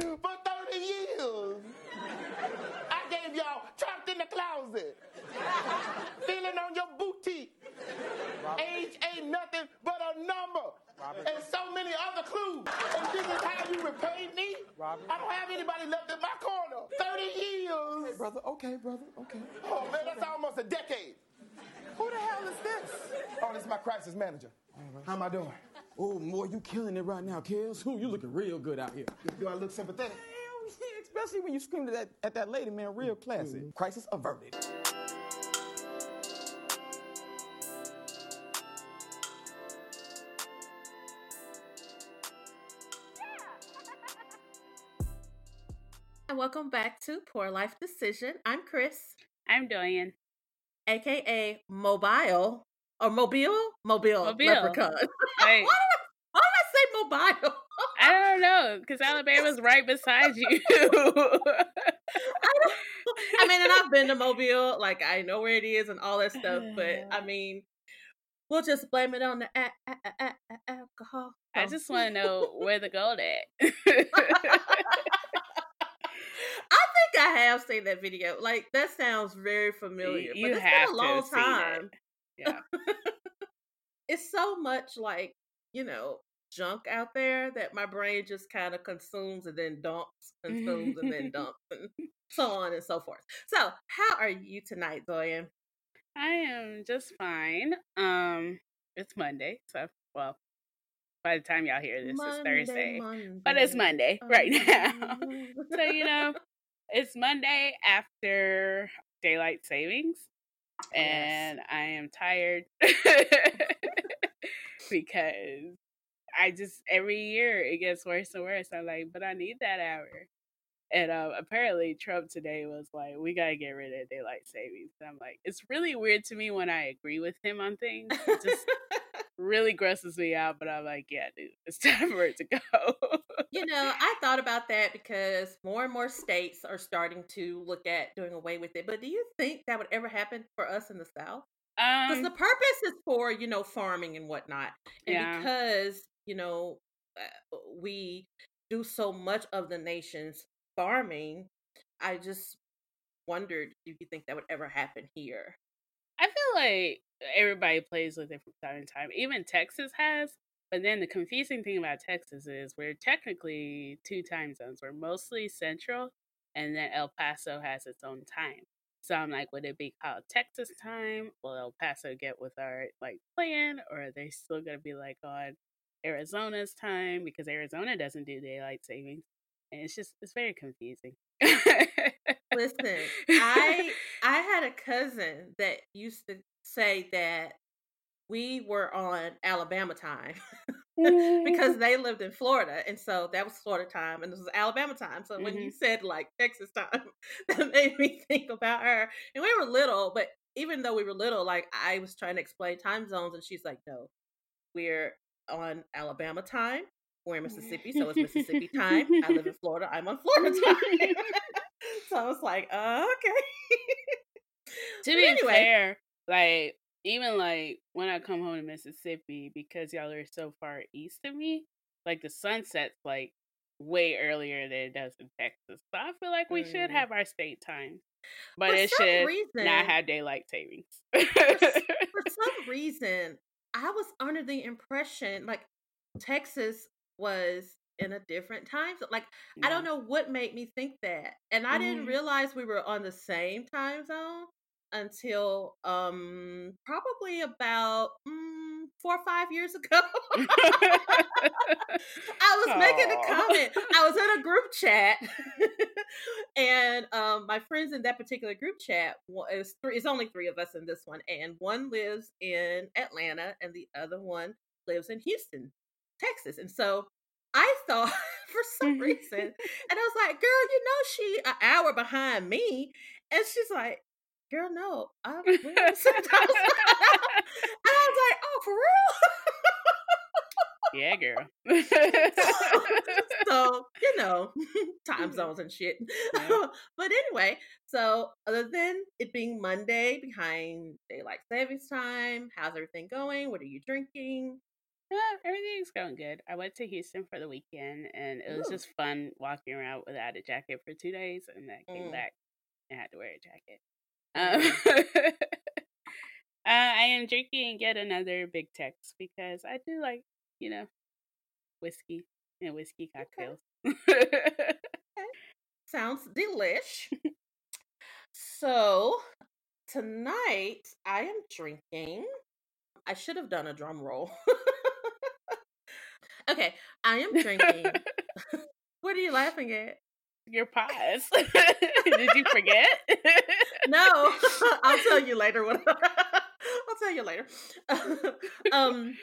for 30 years. I gave y'all trapped in the closet, feeling on your booty. Age ain't nothing but a number. And so many other clues. And this is how you repay me? I don't have anybody left in my corner. 30 years. Hey, brother. Okay, brother. Okay. Oh, man, that's almost a decade. Who the hell is this? Oh, this is my crisis manager. How am I doing? Oh, boy, you killing it right now, Kels. Ooh, you looking real good out here. Do I look sympathetic? Especially when you screamed at that, at that lady, man. Real mm, classy. Mm. Crisis averted. And welcome back to Poor Life Decision. I'm Chris, I'm Doyen. aka Mobile or Mobile, Mobile, Mobile. Leprechaun. Right. why, why I say Mobile? I don't know, because Alabama's right beside you. I, I mean, and I've been to Mobile, like I know where it is and all that stuff. But I uh-huh. mean, we'll just blame it on the a- a- a- alcohol. I just want to know where the gold at. I think I have seen that video. Like that sounds very familiar. you but it's have been a long seen it. time. yeah. It's so much like you know junk out there that my brain just kind of consumes and then dumps, consumes and then dumps, and so on and so forth. So, how are you tonight, Doyen? I am just fine. Um, it's Monday, so well, by the time y'all hear this, it's Thursday, but it's Monday right now. so you know, it's Monday after daylight savings, and I am tired because I just every year it gets worse and worse. I'm like, but I need that hour. And um, apparently Trump today was like, we gotta get rid of daylight savings. And I'm like, it's really weird to me when I agree with him on things. It just really grosses me out. But I'm like, yeah, dude, it's time for it to go. you know, I thought about that because more and more states are starting to look at doing away with it. But do you think that would ever happen for us in the South? Because um, the purpose is for, you know, farming and whatnot. And Yeah. because, you know, uh, we do so much of the nation's farming, I just wondered if you think that would ever happen here. I feel like everybody plays with it from time to time. Even Texas has. But then the confusing thing about Texas is we're technically two time zones. We're mostly central, and then El Paso has its own time. So I'm like, would it be called Texas time? Will El Paso get with our like plan, or are they still gonna be like on Arizona's time because Arizona doesn't do daylight savings? And it's just it's very confusing. Listen, I I had a cousin that used to say that we were on Alabama time because mm. they lived in Florida, and so that was Florida time, and this was Alabama time. So when you mm-hmm. said like Texas time, that made me think about her. And we were little, but even though we were little, like I was trying to explain time zones, and she's like, "No, we're on Alabama time. We're in Mississippi, so it's Mississippi time. I live in Florida. I'm on Florida time." so I was like, uh, "Okay." to be anyway. fair, like even like when I come home to Mississippi, because y'all are so far east of me, like the sun sets like way earlier than it does in Texas. So I feel like we should Mm. have our state time, but For it should reason- not have daylight savings. for some reason, I was under the impression like Texas was in a different time zone. Like I don't know what made me think that, and I didn't Mhm. realize we were on the same time zone until um probably about mm, four or five years ago. I was making a comment. I was in a group chat, and um, my friends in that particular group chat is three. It's only three of us in this one, and one lives in Atlanta, and the other one lives in Houston, Texas. And so I thought, for some reason, and I was like, "Girl, you know she an hour behind me," and she's like. Girl, no, I'm we're in the same time zone." and I was like, "Oh, for real?" yeah, girl. so you know time Mhm. zones and shit Yeah. but anyway so other than it being monday behind daylight savings time how's everything going what are you drinking Yeah, everything's going good. I went to Houston for the weekend, and it was Ooh. just fun walking around without a jacket for two days, and then I came Mm. back and had to wear a jacket. Um, uh, I am drinking yet another Big Tex because I do like, you know, whiskey and whiskey cocktails. Sounds delish. so tonight I am drinking. I should have done a drum roll. okay, I am drinking. what are you laughing at? Your pause. Did you forget? No, I'll tell you later. What I'll tell you later. um,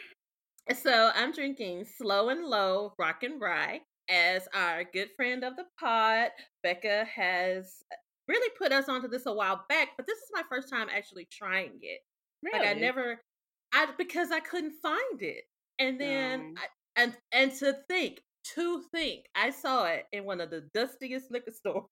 so I'm drinking Slow and Low Rock and Rye as our good friend of the pod, Becca, has really put us onto this a while back. But this is my first time actually trying it. Like I never, I because I couldn't find it, and then No. I, and and to think. To think, I saw it in one of the dustiest liquor stores.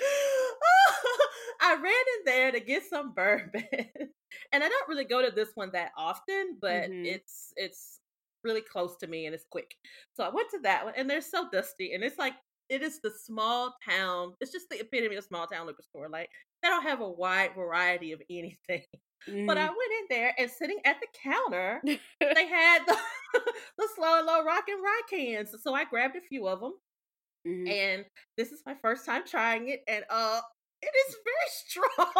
I ran in there to get some bourbon, and I don't really go to this one that often, but Mhm. it's it's really close to me and it's quick. So I went to that one, and they're so dusty, and it's like it is the small town. It's just the epitome of small town liquor store. Like they don't have a wide variety of anything. But I Mhm. went in there, and sitting at the counter, they had the, the slow and low rock and rye cans. So I grabbed a few of them Mhm. and this is my first time trying it and uh it is very strong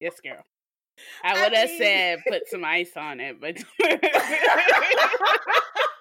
Yes, girl. I I would have mean- said put some ice on it, but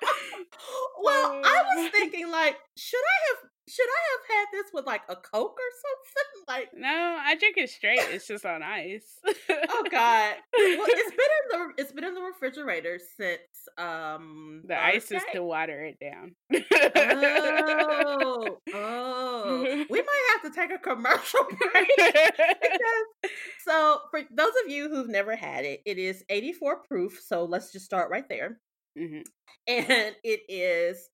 well i was thinking like should i have should i have had this with like a coke or something like no, I drink it straight. It's just on ice. oh god well it's been in the it's been in the refrigerator since um the ice is to water it down. oh oh we might have to take a commercial break because so for those of you who've never had it, it is 84 proof. So let's just start right there. Mhm. And it is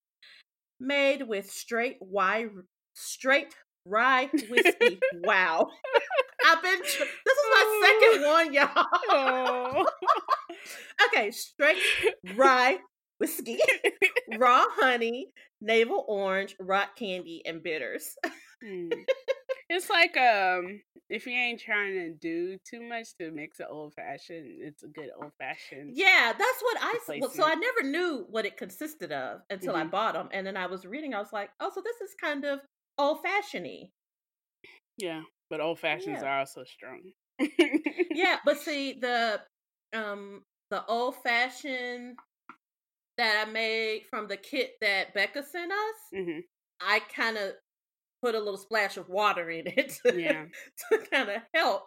made with straight rye, straight rye whiskey. wow. I've been, this is my second one, y'all. Oh. okay, straight rye whiskey, raw honey, navel orange, rock candy, and bitters. Mm. It's like um, if you ain't trying to do too much to mix an old fashioned, it's a good old fashioned. Yeah, that's what I. Well, so I never knew what it consisted of until I Mhm. bought them, and then I was reading. I was like, oh, so this is kind of old fashioned Yeah, but old fashions Yeah. are also strong. Yeah, but see the um the old fashioned that I made from the kit that Becca sent us, hmm I kind of put a little splash of water in it to, Yeah. to kind of help.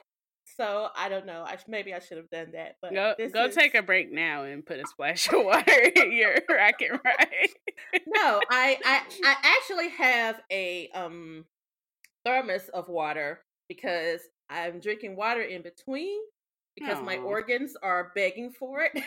So I don't know. I sh- maybe I should have done that. But Go go is- take a break now and put a splash of water in your racket right. no, I, I I actually have a um thermos of water because I'm drinking water in between because my organs are begging for it.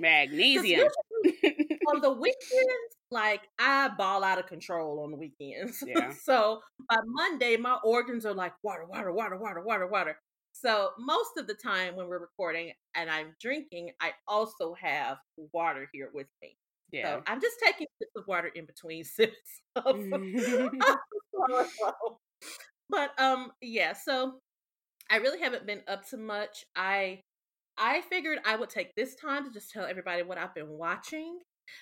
Magnesium. on the weekends, like I ball out of control on the weekends. Yeah. so by Monday, my organs are like water, water, water, water, water, water. So most of the time when we're recording and I'm drinking, I also have water here with me. yeah. So I'm just taking sips of water in between sips of but um yeah, so I really haven't been up to much. I I figured I would take this time to just tell everybody what I've been watching.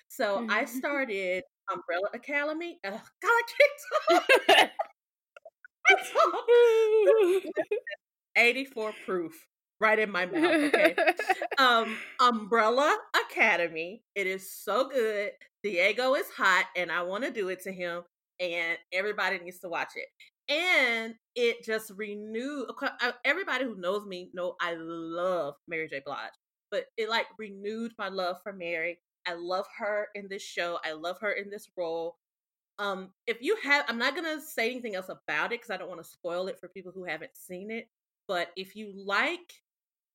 So I started Umbrella Academy. Ugh, God, I can't talk. I can't talk. 84 proof right in my mouth. Okay. um Umbrella Academy. It is so good. Diego is hot and I want to do it to him and everybody needs to watch it. And it just renewed uh, everybody who knows me know I love Mary J. Blige. But it like renewed my love for Mary. I love her in this show. I love her in this role. Um if you have I'm not going to say anything else about it cuz I don't want to spoil it for people who haven't seen it. But if you like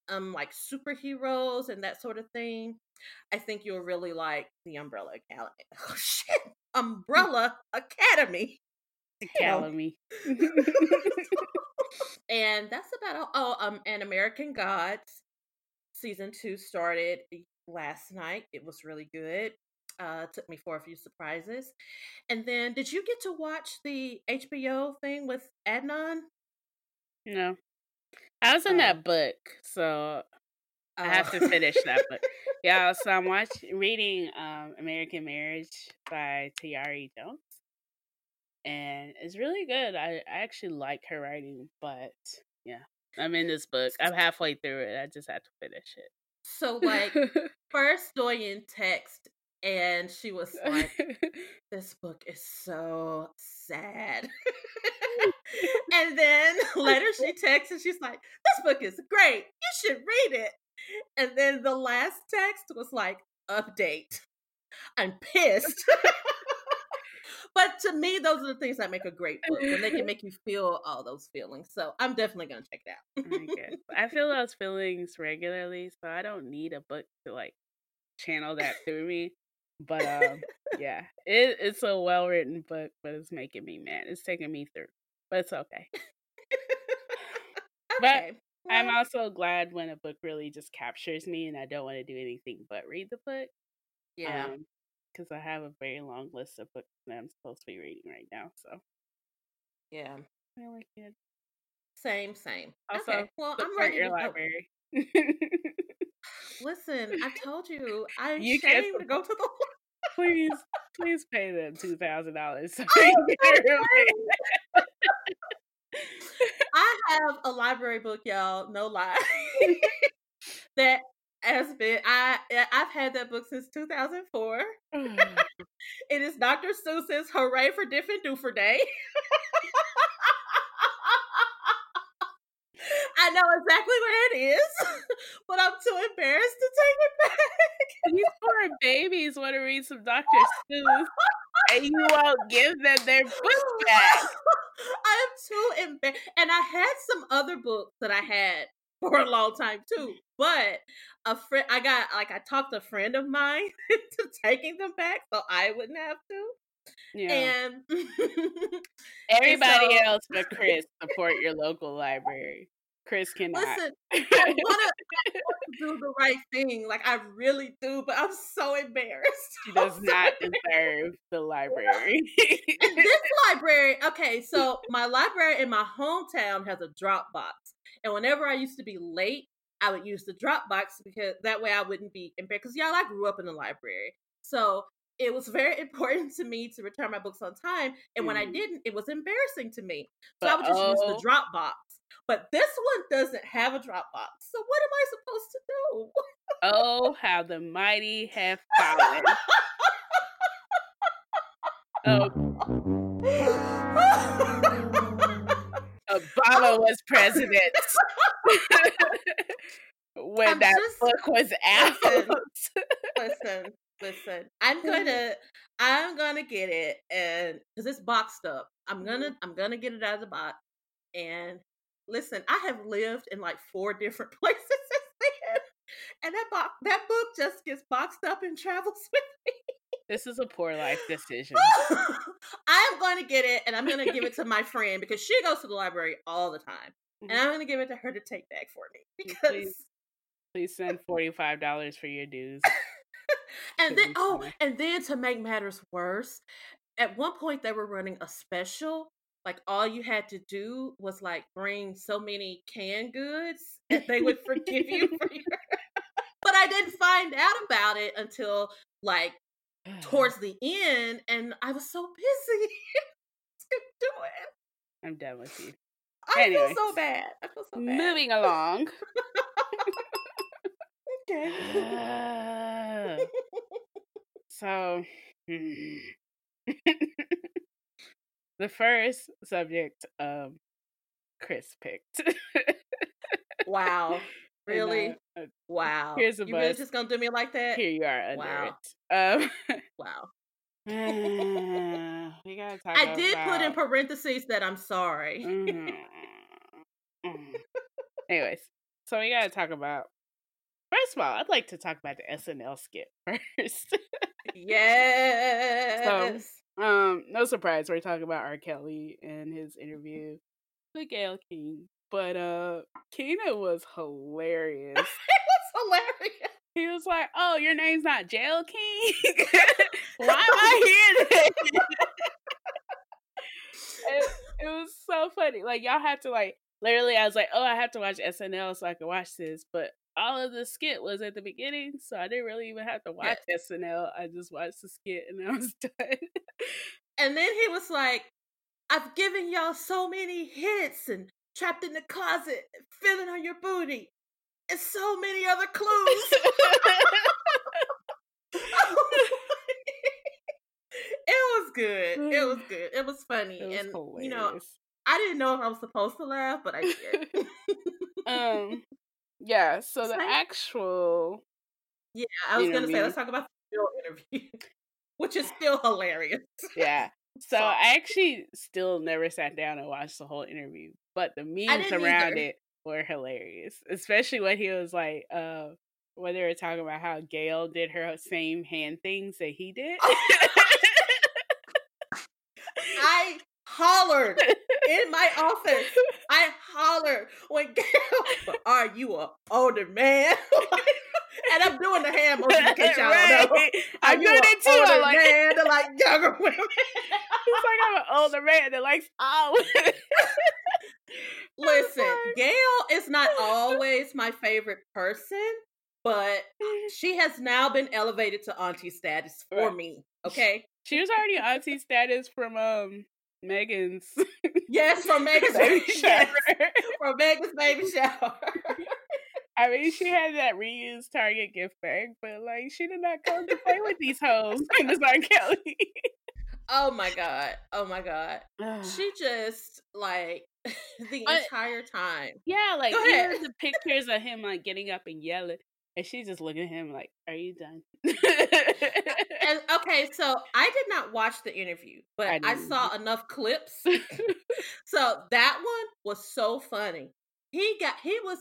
um like superheroes and that sort of thing, I think you'll really like the Umbrella Academy. Oh shit. Umbrella Academy. Academy. and that's about all. Oh, um, and American Gods. season two started last night. It was really good. Uh, took me for a few surprises. And then, did you get to watch the HBO thing with Adnan? No. I was in Oh. that book, so I have to finish that book. Yeah, so I'm watching reading um American Marriage by Tayari Jones. And it's really good. I, I actually like her writing, but yeah. I'm in this book. I'm halfway through it. I just have to finish it. So, like, first Doyen text, and she was like, "This book is so sad." and then later she texts and she's like, "This book is great. You should read it." And then the last text was like, "Update." I'm pissed. But to me, those are the things that make a great book when they can make you feel all those feelings. So I'm definitely gonna check it out. I feel those feelings regularly, so I don't need a book to like channel that through me. But um, yeah, it, it's a well written book, but it's making me mad. It's taking me through, but it's okay. But okay. I'm also glad when a book really just captures me, and I don't want to do anything but read the book. yeah. Because I have a very long list of books that I'm supposed to be reading right now. So yeah. I like it. Same, same. Also, okay. Well, I'm ready your to go. library. Listen, I told you, I'm You can't ashamed to go to the. please, please pay them two thousand dollars. I'm so sorry. I have a library book, y'all. No lie. that has been I eh, I've had that book since 2004. Mm. It is Dr. Seuss's Hooray for Diffendoofer Day. I know exactly where it is, but I'm too embarrassed to take it back. These poor babies want to read some Dr. Seuss, and you won't give them their book back. I am too embarrassed. And I had some other books that I had for a long time too. But a friend, I got like I talked a friend of mine into taking them back, so I wouldn't have to. Yeah. And Everybody so- else but Chris support your local library. Chris cannot. listen, I want to do the right thing, like I really do, but I'm so embarrassed. she does I'm not so deserve the library. This library, okay, so my library in my hometown has a drop box. And whenever I used to be late, I would use the Dropbox because that way I wouldn't be embarrassed. Because y'all, I grew up in the library. So it was very important to me to return my books on time. And when I Mhm. didn't, it was embarrassing to me. So But I would just use oh- the Dropbox. But this one doesn't have a Dropbox. So what am I supposed to do? oh, how the mighty have fallen. Oh, Obama oh. was president when I'm that just- book was out. Listen. listen, listen. I'm gonna, I'm gonna get it, and because it's boxed up, I'm gonna, mm-hmm. I'm gonna get it out of the box. And listen, I have lived in like four different places since then, and that box, that book just gets boxed up and travels with. This is a poor life decision. I am going to get it, and I'm going to give it to my friend because she goes to the library all the time, and mm-hmm. I'm going to give it to her to take back for me because. Please. Please send forty-five dollars for your dues. and then oh and then to make matters worse at one point they were running a special like all you had to do was like bring so many canned goods and they would forgive you for your but i didn't find out about it until like towards the end and i was so busy to do it I'm done with you. i Anyways. feel so bad i feel so bad Moving along. okay Uh, so, hmm. the first subject um, Chris picked. wow really uh, uh, wow here's a you really just gonna do me like that here you are under Wow. it. Um, wow we gotta talk. I did put in parentheses that I'm sorry. Mhm. Mhm. Anyways, so we gotta talk about. First of all, I'd like to talk about the SNL skit first. Yes. um, no surprise, we're talking about R. Kelly and his interview with Gayle King. But uh Kenan was hilarious. it was hilarious. He was like, "Oh, your name's not Jail King. Why am I here?" it, it was so funny. Like y'all had to like literally. I was like, "Oh, I have to watch SNL so I can watch this," but all of the skit was at the beginning, so I didn't really even have to watch yes. SNL. I just watched the skit and I was done. and then he was like, I've given y'all so many hits and trapped in the closet, feeling on your booty, and so many other clues. it was good. It was good. It was funny. It was and hilarious. you know, I didn't know if I was supposed to laugh, but I did. um yeah, so the actual Yeah, I was gonna say let's talk about the real interview. Which is still hilarious. Yeah. So I actually still never sat down and watched the whole interview, but the memes around either. it were hilarious. Especially when he was like, uh, when they were talking about how Gayle did her same hand things that he did. I hollered in my office. I hollered when Gayle, are you a older man? and I'm doing the hand motion in case y'all right. know. I'm doing it too. Older like man like younger women. it's like I'm an older man that likes oh. Listen, Gayle is not always my favorite person, but she has now been elevated to auntie status for right. me. Okay. She was already auntie status from um Meghan's. Yes, from Meghan's baby shower. Yes, from Meghan's baby shower. I mean, she had that reused Target gift bag, but like, she did not come to play with these hoes. Miss R. Kelly. Oh my god! Oh my god! she just like the but, entire time. Yeah, like even the pictures of him like getting up and yelling. And she's just looking at him like, "Are you done?" and, okay, so I did not watch the interview, but I, I saw enough clips. so that one was so funny. He got he was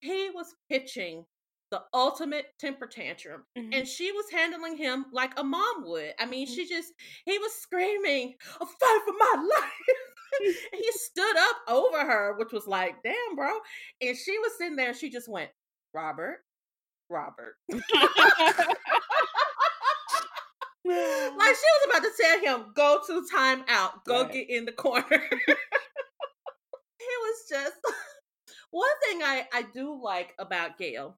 he was pitching the ultimate temper tantrum mm-hmm. and she was handling him like a mom would i mean mm-hmm. she just he was screaming a fight for my life he stood up over her which was like damn bro and she was sitting there she just went robert robert like she was about to tell him go to time out go right. get in the corner it was just one thing I, I do like about Gayle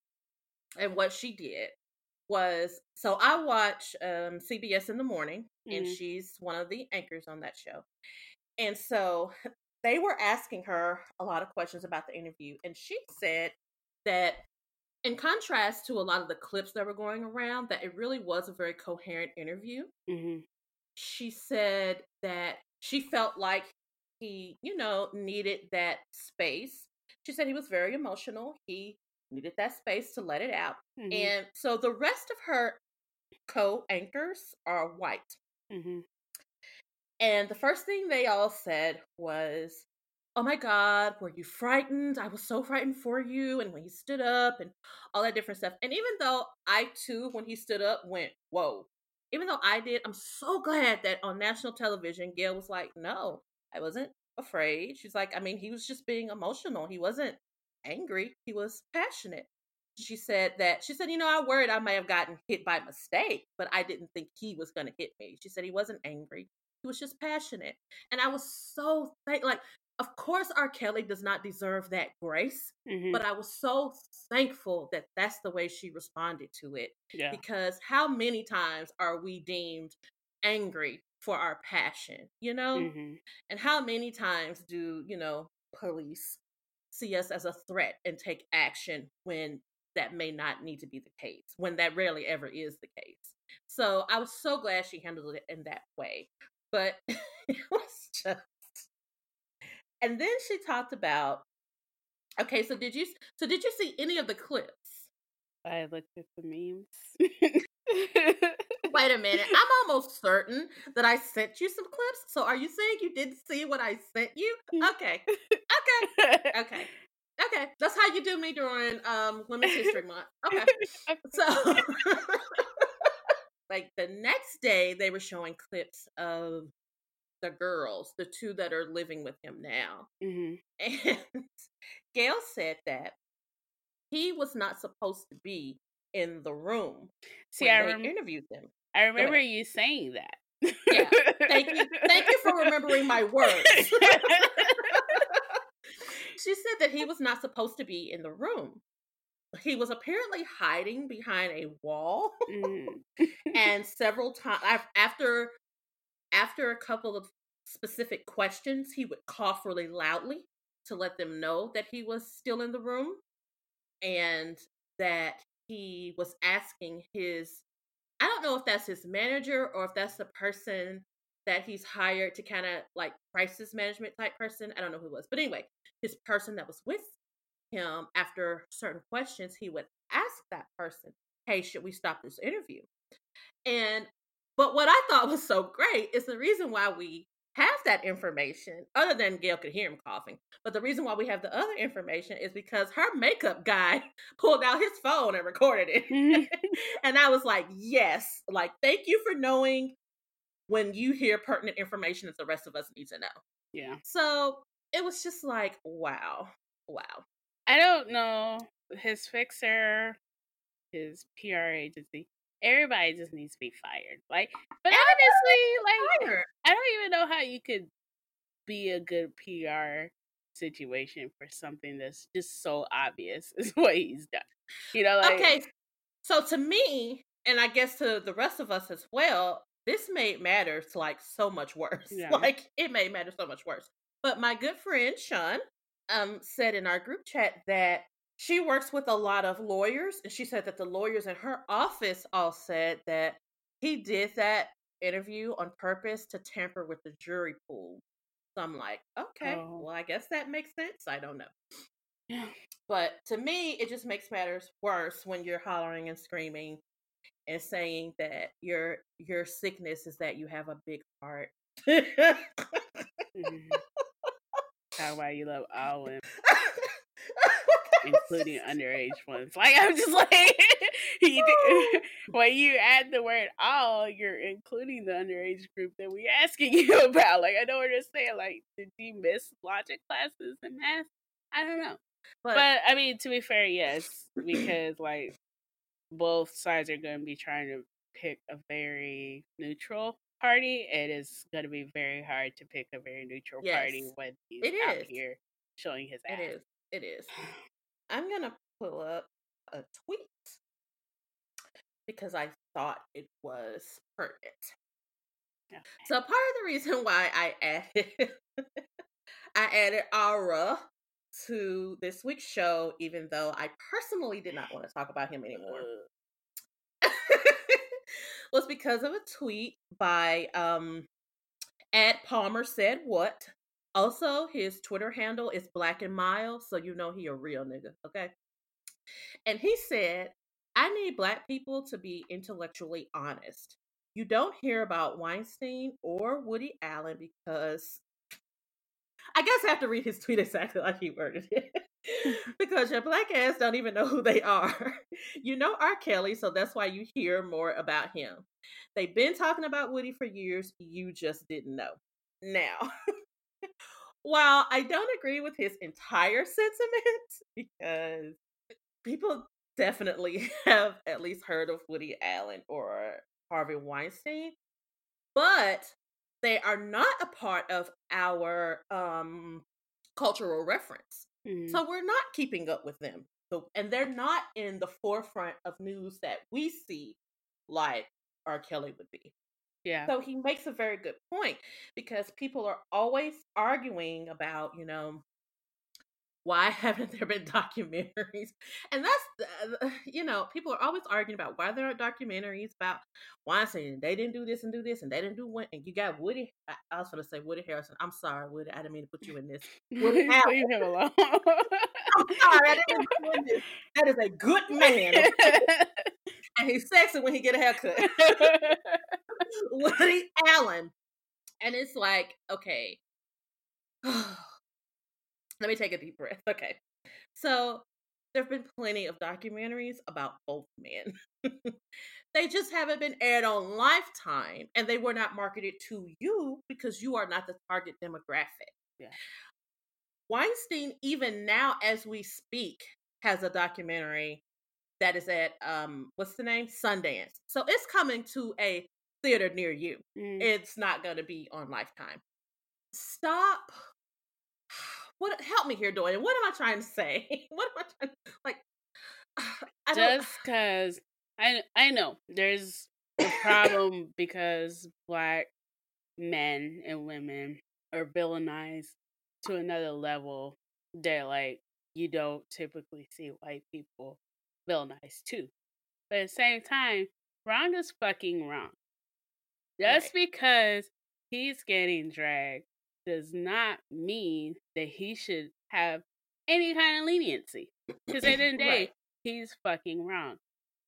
and what she did was so I watch um, CBS in the morning, mm-hmm. and she's one of the anchors on that show. And so they were asking her a lot of questions about the interview, and she said that in contrast to a lot of the clips that were going around, that it really was a very coherent interview. Mm-hmm. She said that she felt like he, you know, needed that space she said he was very emotional. He needed that space to let it out. Mm-hmm. And so the rest of her co anchors are white. Mm-hmm. And the first thing they all said was, Oh my God, were you frightened? I was so frightened for you. And when he stood up and all that different stuff. And even though I too, when he stood up, went, Whoa. Even though I did, I'm so glad that on national television, Gayle was like, No, I wasn't afraid. She's like, I mean, he was just being emotional. He wasn't angry, he was passionate. She said that, she said, you know, I worried I may have gotten hit by mistake, but I didn't think he was going to hit me. She said he wasn't angry, he was just passionate. And I was so thank like, of course, R. Kelly does not deserve that grace, mm-hmm. but I was so thankful that that's the way she responded to it. Yeah. Because how many times are we deemed angry for our passion, you know? Mm-hmm. And how many times do, you know, police see us as a threat and take action when that may not need to be the case, when that rarely ever is the case. So I was so glad she handled it in that way. But it was just and then she talked about okay, so did you so did you see any of the clips? I looked at the memes. Wait a minute. I'm almost certain that I sent you some clips. So are you saying you didn't see what I sent you? Mm. Okay. Okay. Okay. Okay. That's how you do me during um Women's History Month. Okay. So like the next day they were showing clips of the girls, the two that are living with him now. Mm-hmm. And Gayle said that he was not supposed to be in the room See, I, rem- interviewed them. I remember you saying that. Yeah. Thank you. Thank you for remembering my words. she said that he was not supposed to be in the room. He was apparently hiding behind a wall, Mm. and several times after after a couple of specific questions, he would cough really loudly to let them know that he was still in the room, and that he was asking his I don't know if that's his manager or if that's the person that he's hired to kind of like crisis management type person. I don't know who it was. But anyway, his person that was with him after certain questions, he would ask that person, Hey, should we stop this interview? And but what I thought was so great is the reason why we have that information, other than Gayle could hear him coughing, but the reason why we have the other information is because her makeup guy pulled out his phone and recorded it. Mm-hmm. and I was like, yes, like, thank you for knowing when you hear pertinent information that the rest of us need to know. yeah. So it was just like, wow, wow. I don't know his fixer, his PR agency. Everybody just needs to be fired. Like, but honestly, like. I don't even know how you could be a good PR situation for something that's just so obvious is what he's done. You know, like, okay, so to me, and I guess to the rest of us as well, this made matters like so much worse. Yeah. Like it made matters so much worse. But my good friend Sean um said in our group chat that she works with a lot of lawyers and she said that the lawyers in her office all said that he did that interview on purpose to tamper with the jury pool. So I'm like, okay, Oh. well I guess that makes sense. I don't know. Yeah. But to me, it just makes matters worse when you're hollering and screaming and saying that your your sickness is that you have a big heart. mhm. Talk about you love all women, including underage ones. Like, I'm just like, did, when you add the word all, you're including the underage group that we asking you about. Like, I don't understand. Like, did you miss logic classes in math? I don't know. but, But I mean, to be fair, yes, because like both sides are going to be trying to pick a very neutral party. It is going to be very hard to pick a very neutral party Yes, when he's it out is. here showing his ass. it is. It is. I'm gonna pull up a tweet because I thought it was pertinent. Okay. So part of the reason why I added I added Aura to this week's show, even though I personally did not want to talk about him anymore, was because of a tweet by um Ed Palmer said what. Also, his Twitter handle is Black and Mild, so you know he a real nigga, okay? And he said, I need black people to be intellectually honest. You don't hear about Weinstein or Woody Allen because I guess I have to read his tweet exactly like he worded it. because your black ass don't even know who they are. You know R. Kelly, so that's why you hear more about him. They've been talking about Woody for years, you just didn't know. Now, while I don't agree with his entire sentiment, because people definitely have at least heard of Woody Allen or Harvey Weinstein, but they are not a part of our um cultural reference. Mhm. So we're not keeping up with them. So and they're not in the forefront of news that we see like R. Kelly would be. yeah. So he makes a very good point because people are always arguing about, you know, why haven't there been documentaries? And that's, uh, you know, people are always arguing about why there aren't documentaries about Weinstein. They didn't do this and do this, and they didn't do what. And you got Woody. I, I was going to say Woody Harrison. I'm sorry, Woody. I didn't mean to put you in this. Woody Leave him alone. I'm sorry. I didn't mean to put in this. That is a good man, and he's sexy when he get a haircut. Woody Allen. And it's like, okay. Let me take a deep breath. Okay. So there have been plenty of documentaries about both men. they just haven't been aired on Lifetime and they were not marketed to you because you are not the target demographic. Yeah. Weinstein, even now as we speak, has a documentary that is at um what's the name Sundance. So it's coming to a theater near you. Mm. It's not going to be on Lifetime. Stop. What help me here, Doyen? What am I trying to say? What am I trying to, like? I. Just because I I know there's a problem because black men and women are villainized to another level that like you don't typically see white people villainized too. But at the same time, wrong is fucking wrong. Just because he's getting dragged does not mean that he should have any kind of leniency. Because at the end of the day, Right. he's fucking wrong.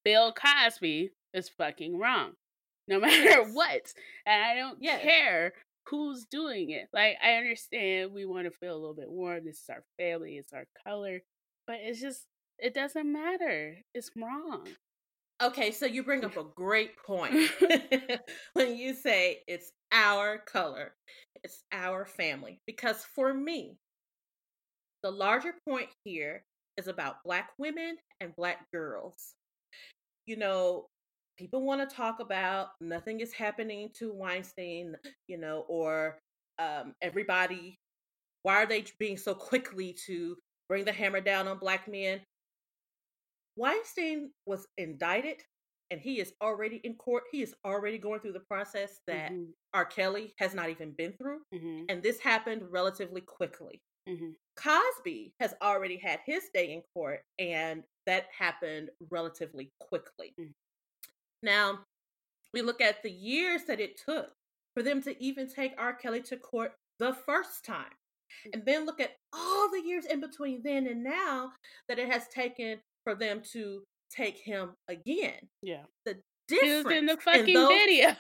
Bill Cosby is fucking wrong. No matter what. And I don't Yes. care who's doing it. Like I understand we want to feel a little bit warm. This is our family, it's our color. But it's just it doesn't matter. It's wrong. Okay, so you bring up a great point when you say it's our color, it's our family. Because for me, the larger point here is about Black women and Black girls. You know, people want to talk about nothing is happening to Weinstein, you know, or um, everybody, why are they being so quickly to bring the hammer down on Black men? Weinstein was indicted and he is already in court. He is already going through the process that Mhm, R. Kelly has not even been through. mhm, And this happened relatively quickly. mhm. Cosby has already had his day in court, and that happened relatively quickly. Mm. Now, we look at the years that it took for them to even take R. Kelly to court the first time. And then look at all the years in between then and now that it has taken for them to take him again. Yeah. The difference in the fucking those, video.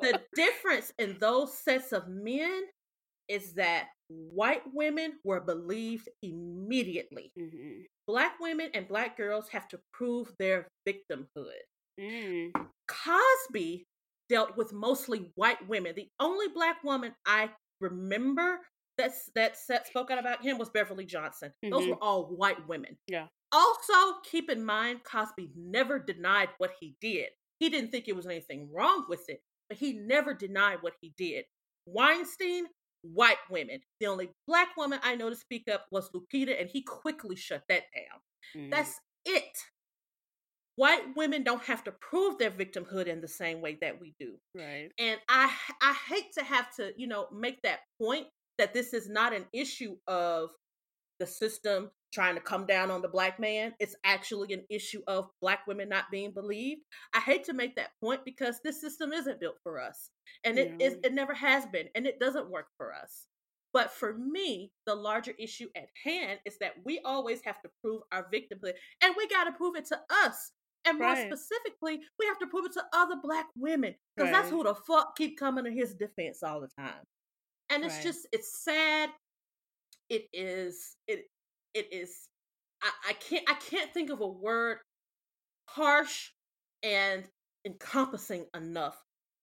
the difference in those sets of men is that white women were believed immediately. Mhm. Black women and black girls have to prove their victimhood. Mm. Cosby dealt with mostly white women. The only black woman I remember that's that set spoke out about him was Beverly Johnson. Those Mhm. were all white women. Yeah. Also, keep in mind, Cosby never denied what he did. He didn't think it was anything wrong with it, but he never denied what he did. Weinstein, white women. The only black woman I know to speak up was Lupita, and he quickly shut that down. Mhm. That's it. White women don't have to prove their victimhood in the same way that we do. right. And I I hate to have to, you know, make that point that this is not an issue of the system trying to come down on the black man. It's actually an issue of black women not being believed. I hate to make that point because this system isn't built for us. And it is Yeah. it never has been and it doesn't work for us. But for me, the larger issue at hand is that we always have to prove our victimhood and we got to prove it to us. And more Right. specifically, we have to prove it to other black women because that's who the fuck keep coming to his defense all the time. And it's Right. just it's sad. It is it it is I, I can't I can't think of a word harsh and encompassing enough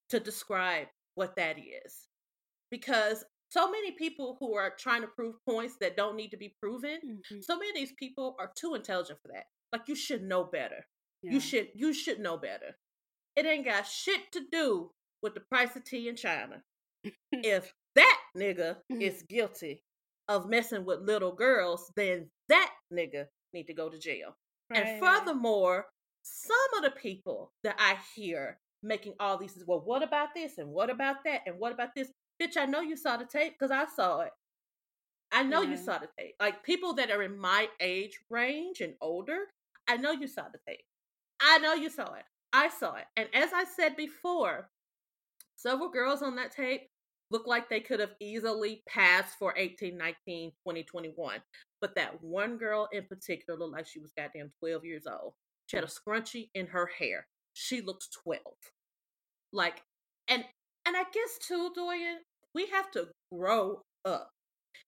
to describe what that is. Because so many people who are trying to prove points that don't need to be proven, Mhm. so many of these people are too intelligent for that. Like you should know better. Yeah. You should you should know better. It ain't got shit to do with the price of tea in China. if that nigga Mhm. is guilty of messing with little girls, then that nigga need to go to jail. And furthermore, some of the people that I hear making all these, well, what about this and what about that and what about this? Bitch, I know you saw the tape because I saw it. I know you saw the tape. Like people that are in my age range and older, I know you saw the tape. I know you saw it. I saw it. And as I said before, several girls on that tape look like they could have easily passed for 18, 19, 20, 21. But that one girl in particular looked like she was goddamn 12 years old. She had a scrunchie in her hair. She looked 12. Like, and and I guess too, Doyen, we have to grow up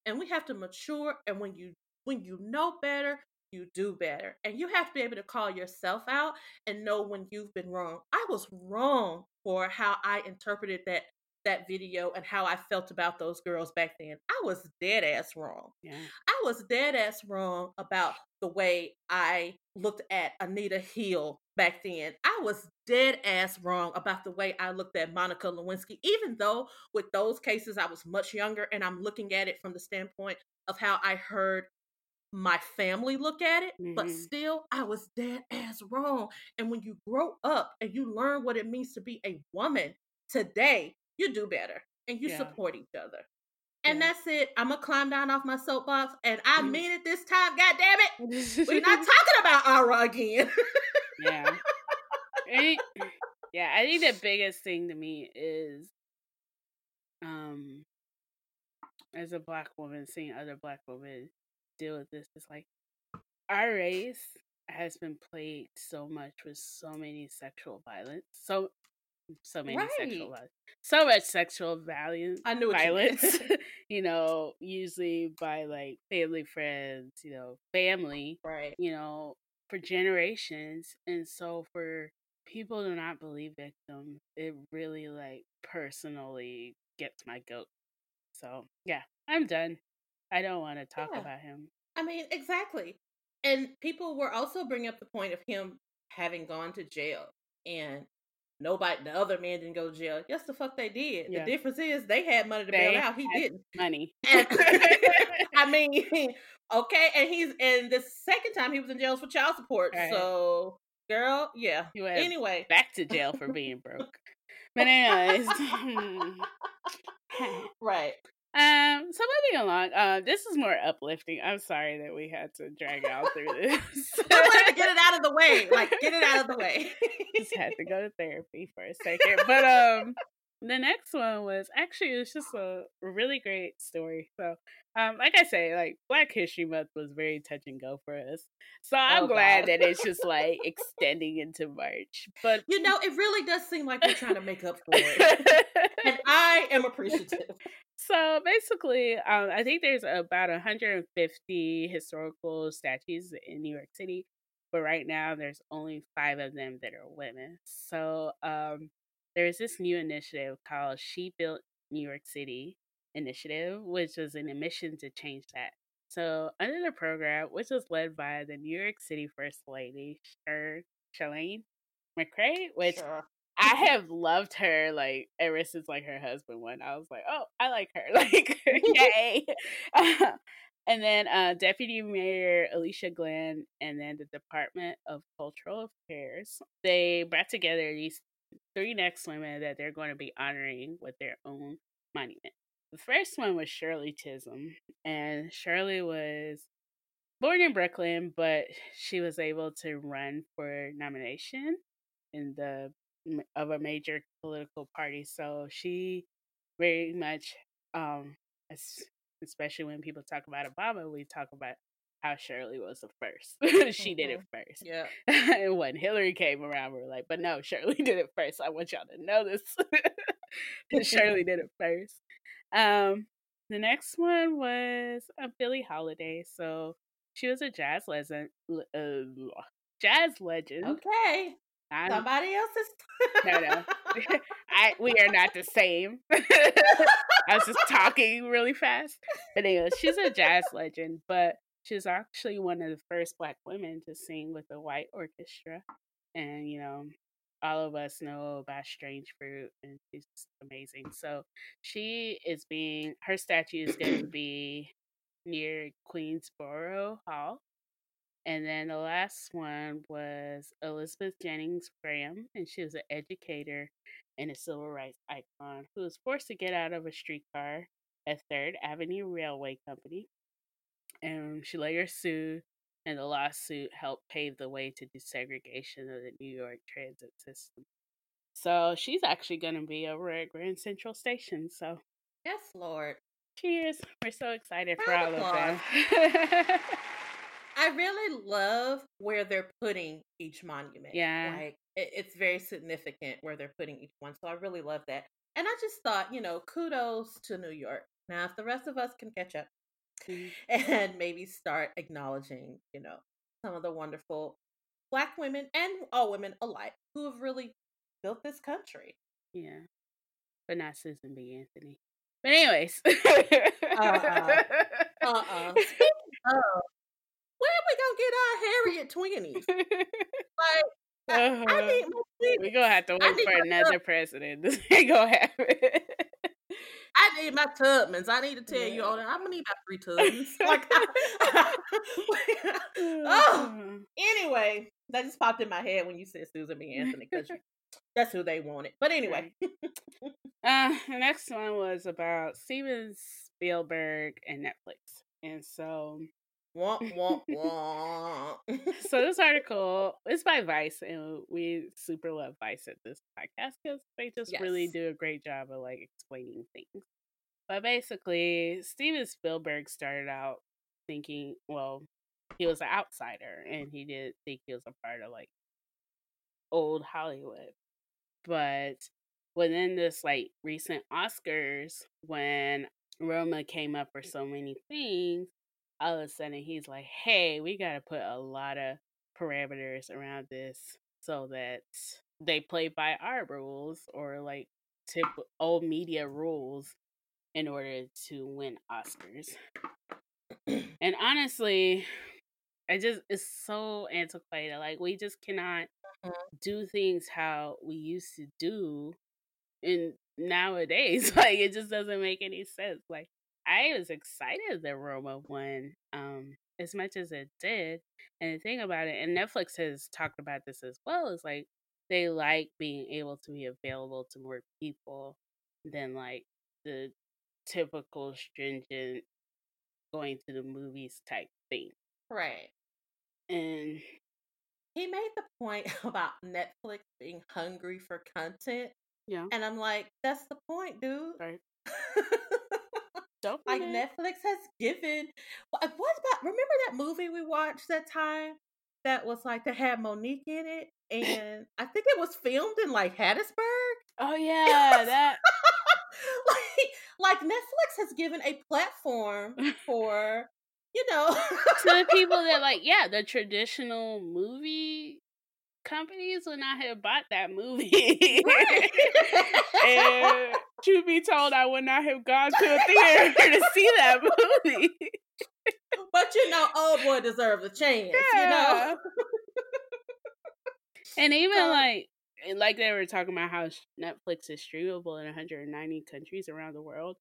and we have to mature. And when you when you know better, you do better. And you have to be able to call yourself out and know when you've been wrong. I was wrong for how I interpreted that that video and how I felt about those girls back then, I was dead ass wrong. Yeah. I was dead ass wrong about the way I looked at Anita Hill back then. I was dead ass wrong about the way I looked at Monica Lewinsky, even though with those cases I was much younger and I'm looking at it from the standpoint of how I heard my family look at it, but Mhm. still I was dead ass wrong. And when you grow up and you learn what it means to be a woman today, you do better and you Yeah. support each other. And Yeah. that's it. I'm gonna climb down off my soapbox, and I Mm. mean it this time. God damn it, we're not talking about Ara again. yeah. I yeah, I think the biggest thing to me is um as a black woman seeing other black women deal with this is like our race has been plagued so much with so many sexual violence. So so many sexual Right. violence. So much sexual violence I knew what you violence. you know, usually by like family friends, you know, family right. you know, for generations. And so for people to not believe victims, it really like personally gets my goat. So yeah, I'm done. I don't want to talk Yeah. about him. I mean, exactly. And people were also bringing up the point of him having gone to jail and nobody, the other man didn't go to jail. Yes, the fuck they did. Yeah. The difference is they had money to They bail out. He didn't. Money. I mean, okay. And he's, and the second time he was in jail for child support. Right. So, girl, yeah. Anyway. back to jail for being broke. But anyways. Hmm. Right. Um, so moving along, uh, this is more uplifting. I'm sorry that we had to drag out through this. I wanted to get it out of the way. Like, get it out of the way. just had to go to therapy for a second. But um the next one was actually it was just a really great story. So um like I say, like Black History Month was very touch and go for us. So I'm Oh, glad God. that it's just like extending into March. But you know, it really does seem like we're trying to make up for it. And I am appreciative. So basically, um, I think there's about 150 historical statues in New York City, but right now there's only five of them that are women. So um, there's this new initiative called She Built New York City initiative, which is an mission to change that. So under the program, which was led by the New York City First Lady, Shir- Chirlane McCray, which. I have loved her like ever since like her husband won. I was like, oh, I like her, like yay. and then uh, Deputy Mayor Alicia Glen, and then the Department of Cultural Affairs. They brought together these three next women that they're going to be honoring with their own monument. The first one was Shirley Chisholm, and Shirley was born in Brooklyn, but she was able to run for nomination in the of a major political party. So she very much, um, especially when people talk about Obama, we talk about how Shirley was the first. she did it first. Yeah. and when Hillary came around, we were like, but no, Shirley did it first. I want y'all to know this. Shirley did it first. Um, the next one was uh, Billie Holiday. So she was a jazz legend. Uh, jazz legend. Okay. I'm- Somebody else's. No, no. I we are not the same. I was just talking really fast. But anyway, she's a jazz legend, but she's actually one of the first black women to sing with a white orchestra. And, you know, all of us know about Strange Fruit and she's amazing. So she is being her statue is gonna be near Queensboro Hall. And then the last one was Elizabeth Jennings Graham, and she was an educator and a civil rights icon who was forced to get out of a streetcar at Third Avenue Railway Company. And she later sued, and the lawsuit helped pave the way to desegregation of the New York transit system. So she's actually going to be over at Grand Central Station. So yes, Lord. cheers. We're so excited for Round all of of them. I really love where they're putting each monument. Yeah. Like it, it's very significant where they're putting each one. So I really love that. And I just thought, you know, kudos to New York. Now, if the rest of us can catch up Mm. and maybe start acknowledging, you know, some of the wonderful black women and all women alike who have really built this country. yeah. but not Susan B. Anthony. But anyways, uh-uh. uh-uh. Oh, where we gonna get our Harriet twenties? Like, uh-huh. I, I need my We're gonna have to wait for another tub. president. This ain't gonna happen. I need my Tubmans. I need to tell yeah. you all that. I'm gonna need my three Tubmans. like, I, oh, anyway, that just popped in my head when you said Susan B. Anthony because that's who they wanted. But anyway, uh, the next one was about Steven Spielberg and Netflix, and so Wah, wah, wah. so this article is by Vice, and we super love Vice at this podcast because they just yes. really do a great job of like explaining things. But basically, Steven Spielberg started out thinking, well, he was an outsider, and he didn't think he was a part of like old Hollywood. But within this like recent Oscars, when Roma came up for so many things, all of a sudden he's like, hey, we got to put a lot of parameters around this so that they play by our rules or like tip old media rules in order to win Oscars. and honestly, I just it's so antiquated. Like we just cannot mm-hmm. do things how we used to do in nowadays. Like it just doesn't make any sense. Like I was excited that Roma won um, as much as it did. And the thing about it, and Netflix has talked about this as well, is like they like being able to be available to more people than like the typical stringent going to the movies type thing. Right. And he made the point about Netflix being hungry for content. Yeah. And I'm like, that's the point, dude. Right. Don't like Netflix has given. What about? Remember that movie we watched that time that was like that had Mo'Nique in it, and I think it was filmed in like Hattiesburg. Oh yeah, that. like, like Netflix has given a platform for you know to the people that like yeah the traditional movie companies would not have bought that movie. and to be told, I would not have gone to a theater to see that movie. but you know, old boy deserves a chance. Yeah. You know. and even like like they were talking about how Netflix is streamable in 190 countries around the world.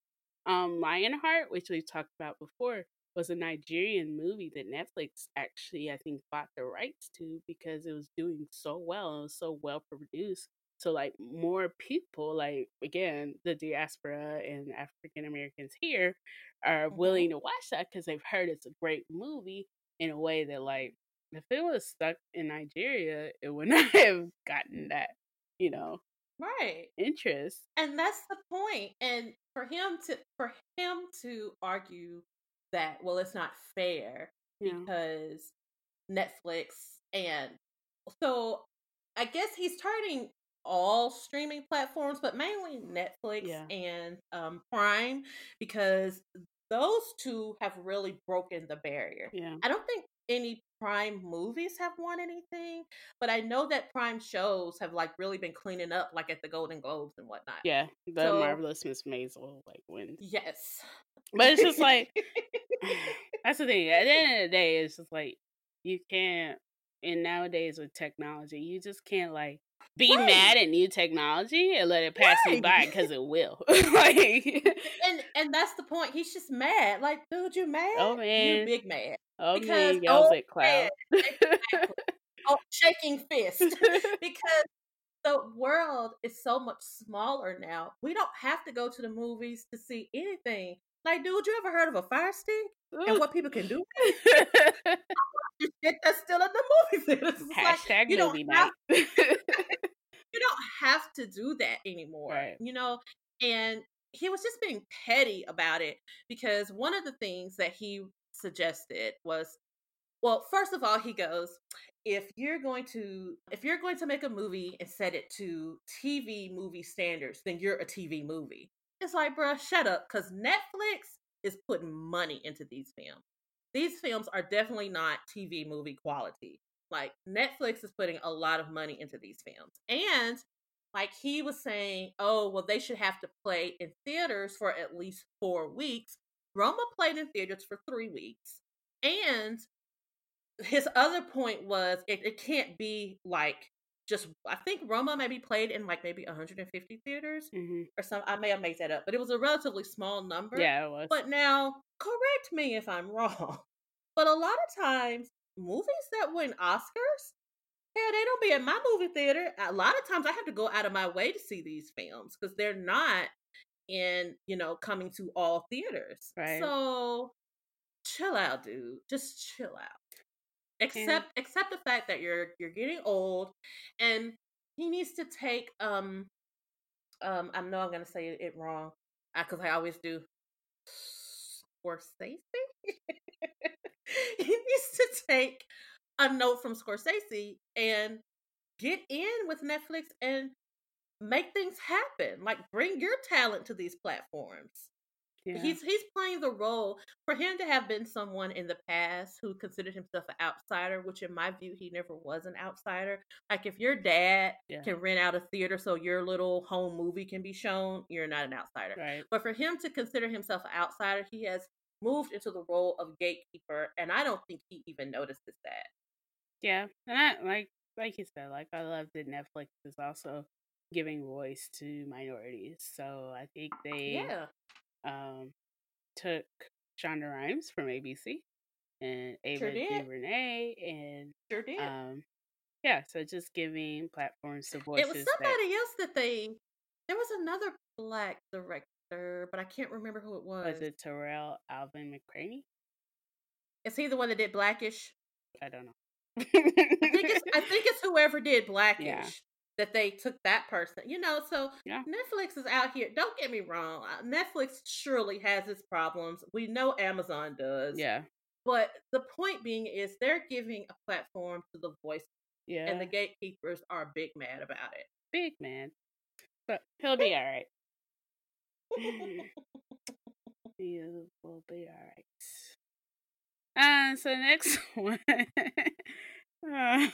Um, Lionheart, which we've talked about before, was a Nigerian movie that Netflix actually I think bought the rights to because it was doing so well and was so well produced. So like more people, like again, the diaspora and African Americans here are mm-hmm. willing to watch that because they've heard it's a great movie in a way that like if it was stuck in Nigeria, it would not have gotten that, you know, right interest. And that's the point. And for him to for him to argue that well it's not fair yeah. because Netflix and so I guess he's targeting all streaming platforms, but mainly Netflix yeah. and um, Prime because those two have really broken the barrier. Yeah. I don't think any Prime movies have won anything, but I know that Prime shows have like really been cleaning up, like at the Golden Globes and whatnot. Yeah, the so, marvelous Miss Maisel like wins. Yes, but it's just like that's the thing. At the end of the day, it's just like you can't. And nowadays with technology, you just can't like be right. mad at new technology and let it pass right. you by because it will. like, and and that's the point. He's just mad. Like, dude, oh, you mad? Oh man, you big mad. Oh because, man, yells oh, at cloud. oh, shaking fist because the world is so much smaller now. We don't have to go to the movies to see anything. Like, dude, you ever heard of a fire stick and what people can do? shit that's still in the movie theaters. Hashtag like, you movie night. you don't have to do that anymore. Right. You know, and he was just being petty about it because one of the things that he suggested was well, first of all, he goes, if you're going to if you're going to make a movie and set it to TV movie standards, then you're a TV movie. It's like, bruh, shut up, because Netflix is putting money into these films. These films are definitely not TV movie quality. Like Netflix is putting a lot of money into these films. And like he was saying, oh, well, they should have to play in theaters for at least four weeks. Roma played in theaters for three weeks. And his other point was it, it can't be like just I think Roma maybe played in like maybe 150 theaters hmm or some I may have made that up, but it was a relatively small number. Yeah, it was. But now, correct me if I'm wrong. But a lot of times, movies that win Oscars, yeah, they don't be at my movie theater. A lot of times, I have to go out of my way to see these films because they're not in, you know, coming to all theaters. Right. So, chill out, dude. Just chill out. Except, except the fact that you're you're getting old, and he needs to take um um I know I'm gonna say it wrong because I always do. Scorsese. he needs to take a note from Scorsese and get in with Netflix and make things happen. Like bring your talent to these platforms. Yeah. He's he's playing the role for him to have been someone in the past who considered himself an outsider, which in my view he never was an outsider. Like if your dad Yeah. can rent out a theater so your little home movie can be shown, you're not an outsider. right. But for him to consider himself an outsider, he has moved into the role of gatekeeper, and I don't think he even notices that. Yeah, and I like like you said, like I love that Netflix is also giving voice to minorities. So I think they Yeah, um took Shonda Rhimes from ABC and Ava Sure. DuVernay and sure did. um yeah, so just giving platforms to voices. it was that- somebody else that they. There was another black director, but I can't remember who it was. was it Tarell Alvin McCraney? Is he the one that did Blackish? I don't know. I think it's I think it's whoever did Blackish Yeah. That they took that person. You know, so Yeah. Netflix is out here. Don't get me wrong. uh, Netflix surely has its problems. We know Amazon does. yeah, But the point being is they're giving a platform to the voice yeah. and the gatekeepers are big mad about it. big man, but he'll be all right. He will be all right. Uh, so next one. uh,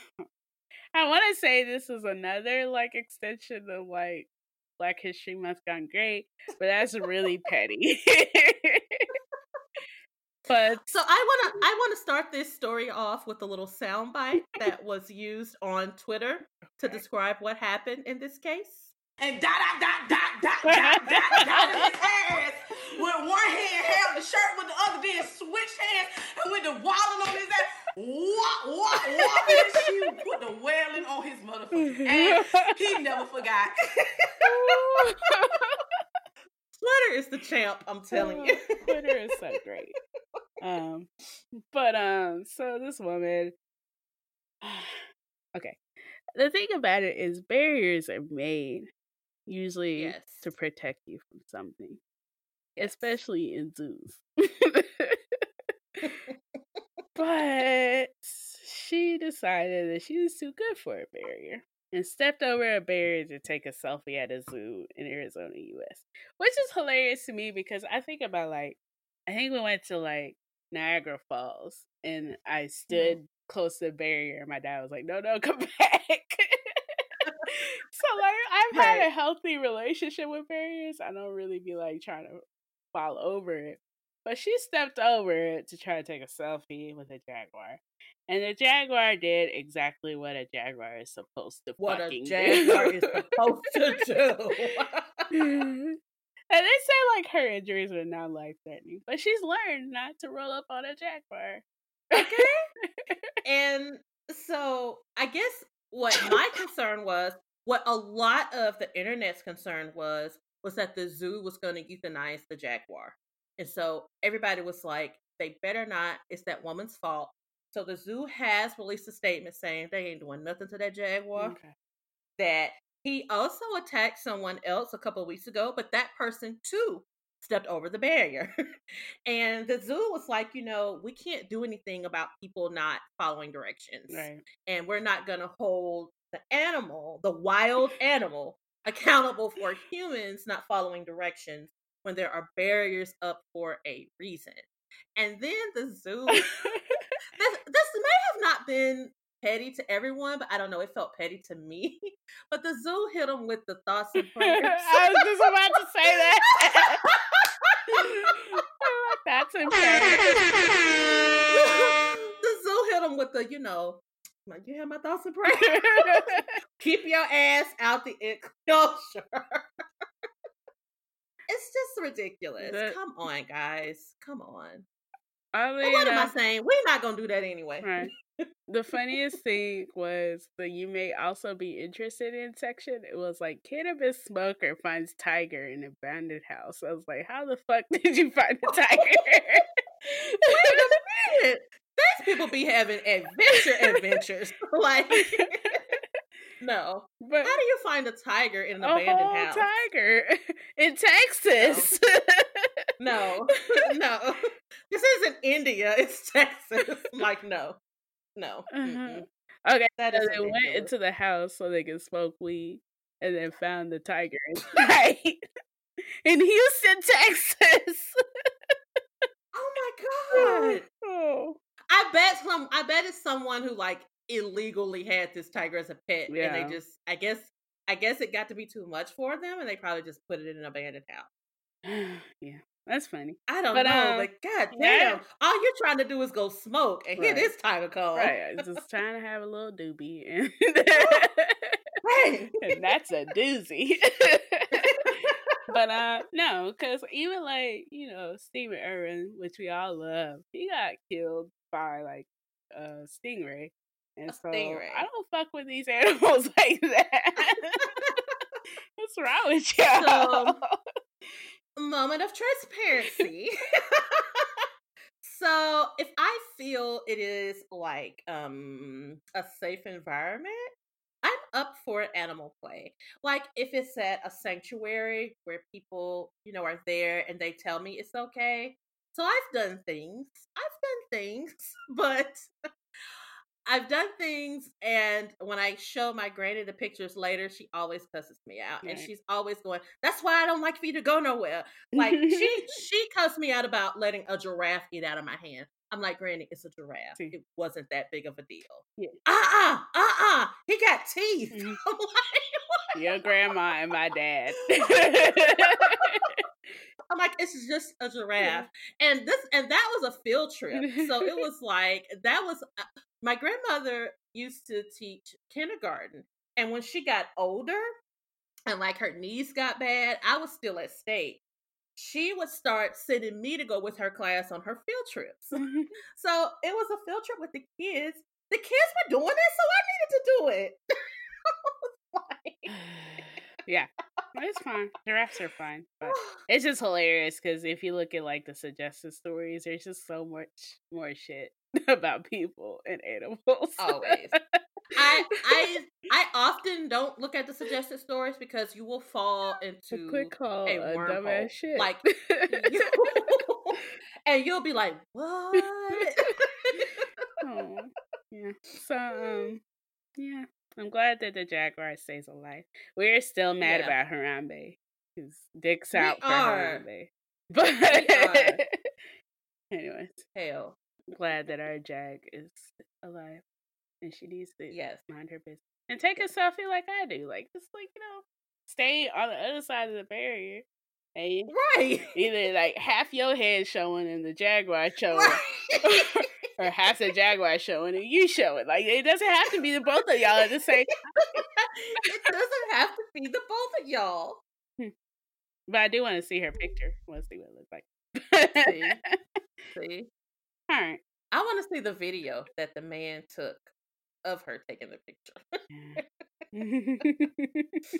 I want to say this is another like extension of like Black History Month gone great, but that's really petty. but So I wanna I wanna start this story off with a little soundbite that was used on Twitter to describe what happened in this case. and dot dot dot dot dot dot dot with one hand held the shirt with the other then switched hands and with the walling on his ass wah wah wah his shoe put the wailing on his motherfucking ass he never forgot Twitter is the champ, I'm telling you. Twitter is so great. Um, but um, so this woman. Okay, the thing about it is barriers are made usually Yes. to protect you from something, especially in zoos. but she decided that she was too good for a barrier and stepped over a barrier to take a selfie at a zoo in Arizona, US. Which is hilarious to me because I think about like I think we went to like Niagara Falls and I mm-hmm. stood close to the barrier and my dad was like, No, no, come back. so like I've had a healthy relationship with barriers. I don't really be like trying to fall over it. But she stepped over it to try to take a selfie with a jaguar. And the jaguar did exactly what a jaguar is supposed to what a jaguar do. is supposed to do. and they say like her injuries were not life threatening, but she's learned not to roll up on a jaguar. okay. And so I guess what my concern was, what a lot of the internet's concern was, was that the zoo was going to euthanize the jaguar. And so everybody was like, they better not. It's that woman's fault. So the zoo has released a statement saying they ain't doing nothing to that jaguar. Okay. That he also attacked someone else a couple of weeks ago, but that person too stepped over the barrier. and the zoo was like, you know, we can't do anything about people not following directions. Right. And we're not going to hold the animal, the wild animal, accountable for humans not following directions when there are barriers up for a reason. And then the zoo, this, this may have not been petty to everyone, but I don't know, it felt petty to me. But the zoo hit him with the thoughts and prayers. I was just about to say that. That's impressive. the zoo hit him with the, you know, like you have my thoughts and prayers. Keep your ass out the enclosure. it's just ridiculous. The- Come on, guys. Come on. I mean, what am I uh, saying? We're not gonna do that anyway. Right. The funniest thing was the you may also be interested in section. It was like cannabis smoker finds tiger in abandoned house. I was like, how the fuck did you find a tiger? Wait a minute. These people be having adventure adventures. like no. but How do you find a tiger in an a abandoned house? tiger in Texas. No, no. This isn't India. It's Texas. Like no, no. Uh-huh. Okay, That so they went into the house so they could smoke weed, and then found the tiger inside in Houston, Texas. Oh my god! oh, I bet some. I bet it's someone who like illegally had this tiger as a pet, and they just. I guess. I guess it got to be too much for them, and they probably just put it in an abandoned house. yeah, that's funny. I don't But, know, uh, but god yeah. damn, all you're trying to do is go smoke, and here Right. this tiger comes. Right, just trying to have a little doobie, and, Hey. and that's a doozy. but uh, no, because even like you know Stephen Irwin, which we all love, he got killed by like a stingray, and A so stingray. I don't fuck with these animals like that. What's wrong with y'all? So- moment of transparency. so if I feel it is like um a safe environment, I'm up for animal play. Like if it's at a sanctuary where people, you know, are there and they tell me it's okay. So I've done things. I've done things, but I've done things, and when I show my granny the pictures later, she always cusses me out, and she's always going, "That's why I don't like for you to go nowhere." Like she she cussed me out about letting a giraffe eat out of my hand. I'm like, Granny, it's a giraffe. See. It wasn't that big of a deal. Yeah. Uh uh uh uh. He got teeth. Mhm. Like, Your grandma and my dad. I'm like, it's just a giraffe. And this and that was a field trip. So it was like that was uh, my grandmother used to teach kindergarten. And when she got older and like her knees got bad, I was still at state. She would start sending me to go with her class on her field trips. So it was a field trip with the kids. The kids were doing it, so I needed to do it. Like, yeah, it's fine. Giraffes are fine, but it's just hilarious because if you look at like the suggested stories, there's just so much more shit about people and animals. always. I I I often don't look at the suggested stories because you will fall a into quick call, a a dumbass shit. Like, you, and you'll be like, "What?" oh, yeah. So um, yeah, I'm glad that the jaguar stays alive. We're still mad Yeah. about Harambe. His dick's We out for are. Harambe. But anyways, Hell, glad that our jag is alive and she needs to yes. mind her business and take a selfie like I do. Like just like you know, stay on the other side of the barrier. And Right. either like half your head showing and the jaguar showing, Right. Or half the jaguar showing and you showing. Like it doesn't have to be the both of y'all at the same. it doesn't have to be the both of y'all. Hmm. But I do want to see her picture. Want to see what it looks like. See? See, All right. I want to see the video that the man took of her taking the picture,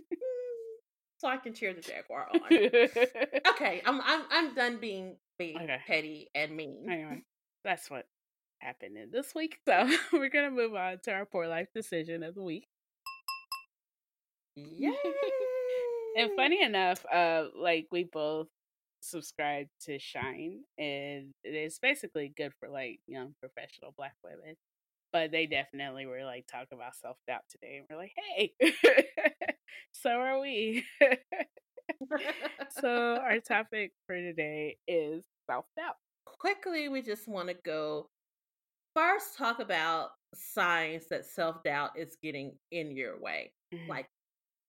so I can cheer the jaguar on. Okay, I'm I'm I'm done being being Okay. petty and mean. anyway, that's what happened in this week. So we're gonna move on to our poor life decision of the week. Yay! And funny enough, uh, like we both subscribe to Shine, and it's basically good for like young professional Black women. But they definitely were like talking about self doubt today, and we're like, hey, so are we. so our topic for today is self doubt. quickly, we just want to go first talk about signs that self doubt is getting in your way. Mhm. Like,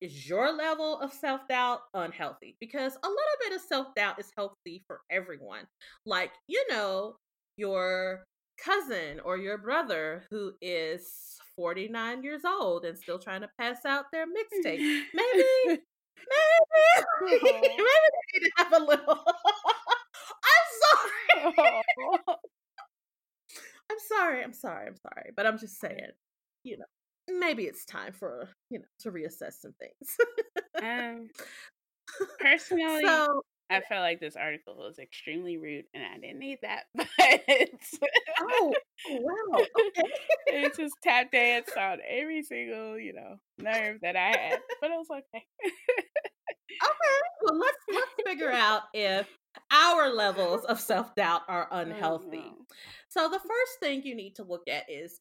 is your level of self doubt unhealthy? Because a little bit of self doubt is healthy for everyone. Like, you know, your cousin or your brother who is 49 years old and still trying to pass out their mixtape. Maybe, maybe, maybe they need to have a little. I'm sorry. I'm sorry. I'm sorry. I'm sorry. But I'm just saying, you know, maybe it's time for, you know, to reassess some things. um, personally, so, I felt like this article was extremely rude, and I didn't need that. But oh, wow. Okay. it just tap danced on every single, you know, nerve that I had. But it was okay. Okay. Well, let's let's figure out if our levels of self doubt are unhealthy. Oh, no. So the first thing you need to look at is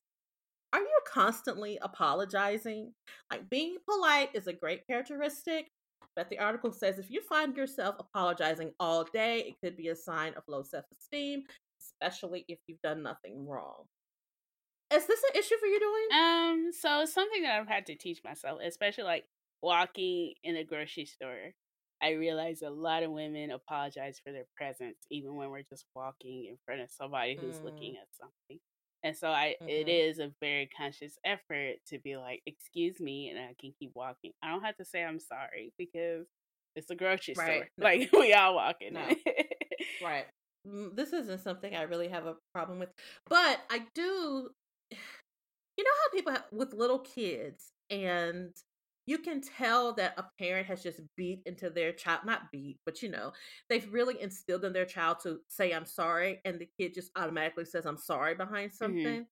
are you constantly apologizing? Like being polite is a great characteristic, but the article says if you find yourself apologizing all day, it could be a sign of low self esteem, especially if you've done nothing wrong. Is this an issue for you doing? Um, so something that I've had to teach myself, especially like walking in a grocery store. I realize a lot of women apologize for their presence, even when we're just walking in front of somebody who's Mm. looking at something. And so I it Mhm. is a very conscious effort to be like, excuse me, and I can keep walking. I don't have to say I'm sorry because it's a grocery Right. store. No. Like we all walking No. Right. Mm, This isn't something I really have a problem with, but I do. You know how people have, with little kids, and you can tell that a parent has just beat into their child, not beat, but you know, they've really instilled in their child to say, I'm sorry, and the kid just automatically says, I'm sorry behind something.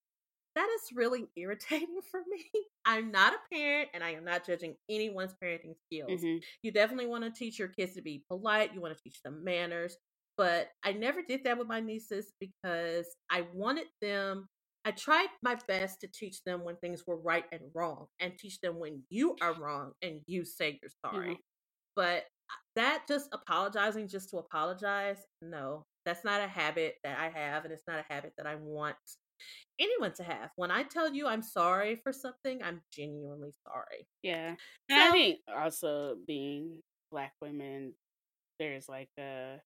That is really irritating for me. I'm not a parent, and I am not judging anyone's parenting skills Mhm. you definitely want to teach your kids to be polite you want to teach them manners but i never did that with my nieces because i wanted them i tried my best to teach them when things were right and wrong and teach them when you are wrong and you say you're sorry Mhm. but uh, that just apologizing just to apologize no that's not a habit that i have and it's not a habit that i want anyone to have when i tell you i'm sorry for something i'm genuinely sorry Yeah. And I So- think also being black women, there's like a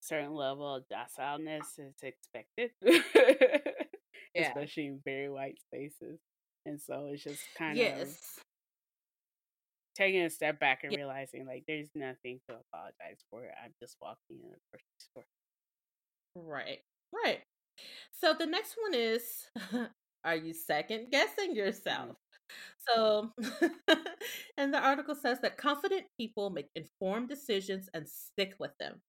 certain level of docileness is expected. Especially in very white spaces. And so it's just kind of taking a step back and Yeah. realizing like there's nothing to apologize for. I'm just walking in a grocery store. Right. Right. So the next one is are you second guessing mm-hmm. yourself? So and the article says that confident people make informed decisions and stick with them.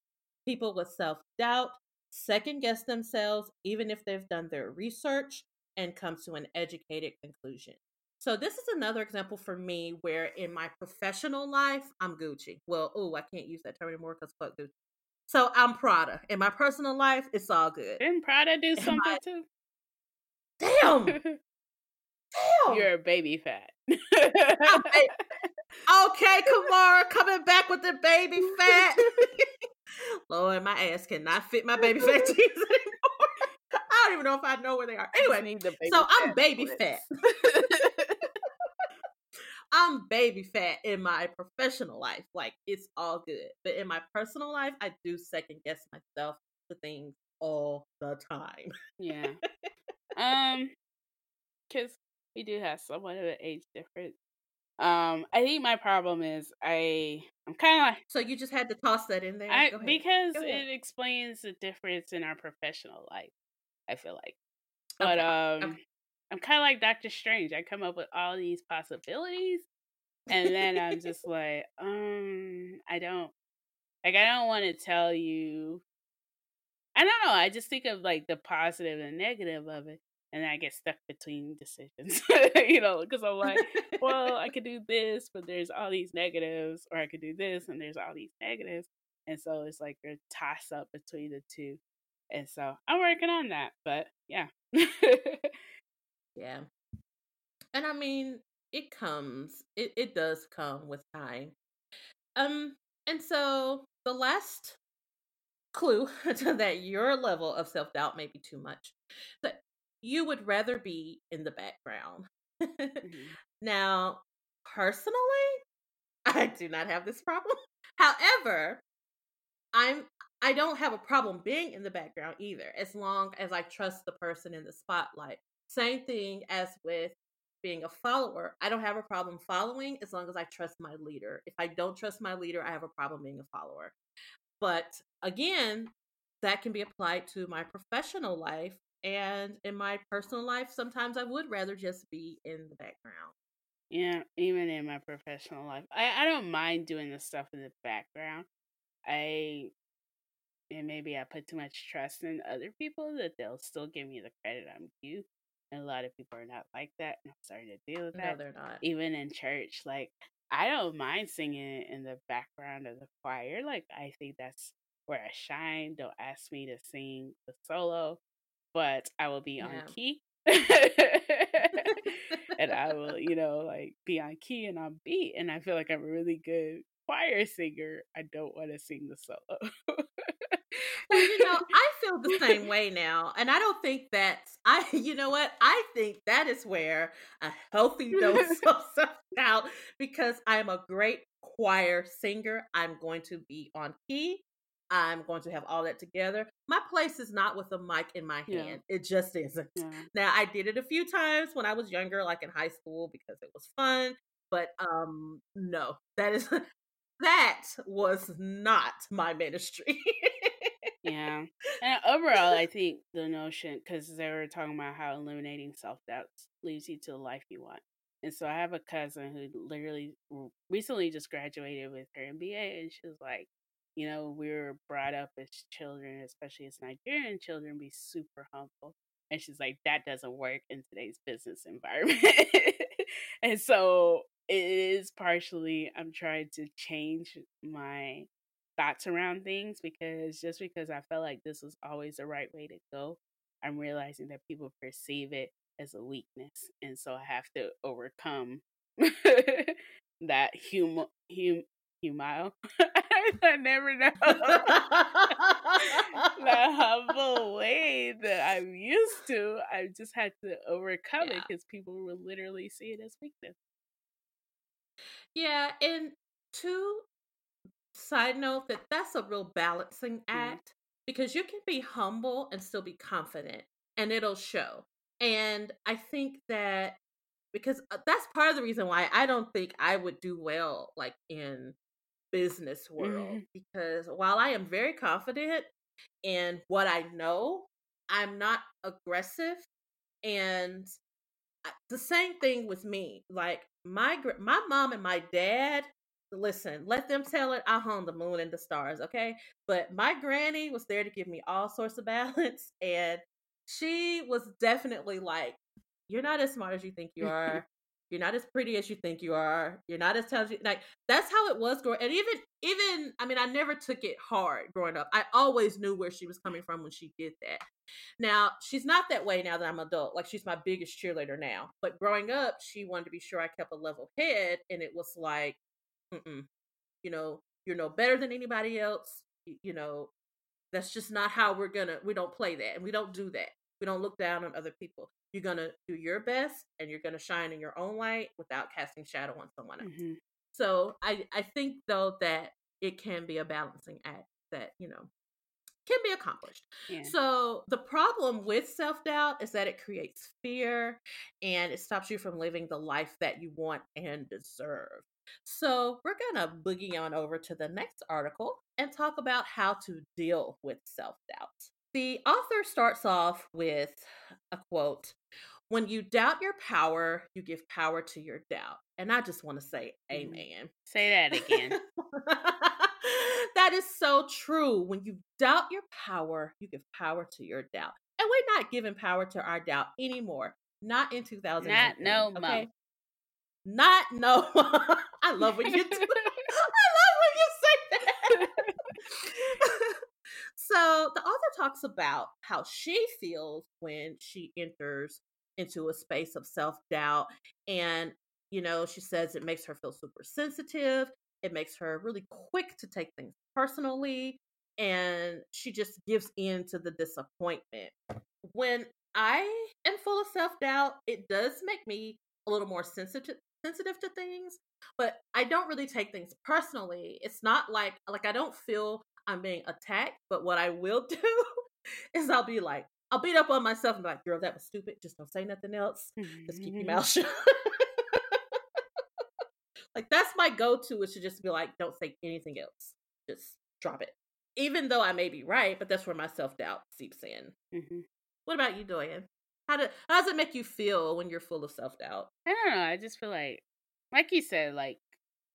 People with self-doubt second guess themselves even if they've done their research and come to an educated conclusion. So this is another example for me where in my professional life I'm Gucci. Well, oh, I can't use that term anymore because fuck Gucci. So I'm Prada. In my personal life, it's all good. Didn't Prada do Am something I- too? Damn, damn. You're a Baby Phat. Okay, Kimora coming back with the Baby Phat. Lord, my ass cannot fit my Baby Phat jeans anymore. I don't even know if I know where they are. Anyway, so I'm Baby Phat. I'm Baby Phat in my professional life. Like it's all good. But in my personal life, I do second guess myself for things all the time. Yeah. um, because we do have somewhat of an age difference. Um, I think my problem is I I'm kind of like So you just had to toss that in there. I because it explains the difference in our professional life. I feel like, but Okay, um, okay. I'm kind of like Doctor Strange. I come up with all these possibilities, and then I'm just like, um, I don't like. I don't want to tell you. I don't know. I just think of like the positive and negative of it, and I get stuck between decisions. you know, because I'm like, well, I could do this, but there's all these negatives, or I could do this, and there's all these negatives, and so it's like a toss up between the two. And so I'm working on that, but yeah. Yeah. And I mean, it comes. It it does come with time. Um and so the last clue that your level of self-doubt may be too much. That you would rather be in the background. Mhm. now, personally, I do not have this problem. However, I'm I don't have a problem being in the background either, as long as I trust the person in the spotlight. Same thing as with being a follower. I don't have a problem following as long as I trust my leader. If I don't trust my leader, I have a problem being a follower. But again, that can be applied to my professional life and in my personal life. Sometimes I would rather just be in the background. Yeah, even in my professional life, I I don't mind doing the stuff in the background. I and maybe I put too much trust in other people that they'll still give me the credit I'm due. And a lot of people are not like that. I'm starting to deal with that. No, they're not. Even in church, like I don't mind singing in the background of the choir. Like I think that's where I shine. Don't ask me to sing the solo, but I will be on Yeah. key. and I will, you know, like be on key and on beat. And I feel like I'm a really good choir singer. I don't want to sing the solo. Well, you know, I feel the same way now, and I don't think that's I. You know what? I think that is where a healthy dose of self doubt, because I'm a great choir singer. I'm going to be on key. I'm going to have all that together. My place is not with a mic in my Yeah. hand. It just isn't. yeah. Now I did it a few times when I was younger, like in high school, because it was fun. But um, no, that is that was not my ministry. Yeah. And overall, I think the notion, because they were talking about how eliminating self doubt leads you to the life you want. And so I have a cousin who literally recently just graduated with her MBA, and she was like, you know, we were brought up as children, especially as Nigerian children, be super humble. And she's like, that doesn't work in today's business environment. and so it is partially, I'm trying to change my thoughts around things because just because I felt like this was always the right way to go, I'm realizing that people perceive it as a weakness. And so I have to overcome that hum hum humile. I never know. the humble way that I'm used to. I just had to overcome it because people will literally see it as weakness. Yeah, and two side note that that's a real balancing act because you can be humble and still be confident and it'll show. And I think that because uh, that's part of the reason why I don't think I would do well like in business world Mhm. because while I am very confident in what I know, I'm not aggressive and the same thing with me. Like my my mom and my dad. Listen, let them tell it. I hung the moon and the stars, okay? But my granny was there to give me all sorts of balance, and she was definitely like, "You're not as smart as you think you are. You're not as pretty as you think you are. You're not as talented." Like that's how it was growing. And even even I mean, I never took it hard growing up. I always knew where she was coming from when she did that. Now, she's not that way now that I'm adult. Like she's my biggest cheerleader now. But growing up, she wanted to be sure I kept a level head and it was like, Mm-mm, you know, you're no better than anybody else. You, you know, that's just not how we're gonna we don't play that and we don't do that. We don't look down on other people. You're gonna do your best and you're gonna shine in your own light without casting shadow on someone else. Mhm. So I I think though that it can be a balancing act that, you know, can be accomplished. Yeah. So the problem with self-doubt is that it creates fear and it stops you from living the life that you want and deserve. So we're going to boogie on over to the next article and talk about how to deal with self-doubt. The author starts off with a quote, when you doubt your power, you give power to your doubt. And I just want to say Mhm. amen. Say that again. that is so true. When you doubt your power, you give power to your doubt. And we're not giving power to our doubt anymore. Not in 2000. Not no mo. okay? Not no. I love when you do. I love when you say that. So the author talks about how she feels when she enters into a space of self doubt, and you know she says it makes her feel super sensitive. It makes her really quick to take things personally, and she just gives in to the disappointment. When I am full of self doubt. It does make me a little more sensitive sensitive to things, but I don't really take things personally. It's not like like I don't feel I'm being attacked, but what I will do is I'll be like, I'll beat up on myself and be like, girl, that was stupid. Just don't say nothing else. Just keep your mouth shut. like that's my go-to is to just be like, don't say anything else. Just drop it. Even though I may be right, but that's where my self-doubt seeps in. hmm What about you, Doyen? How, do, how does it make you feel when you're full of self-doubt? I don't know. I just feel like, like you said, like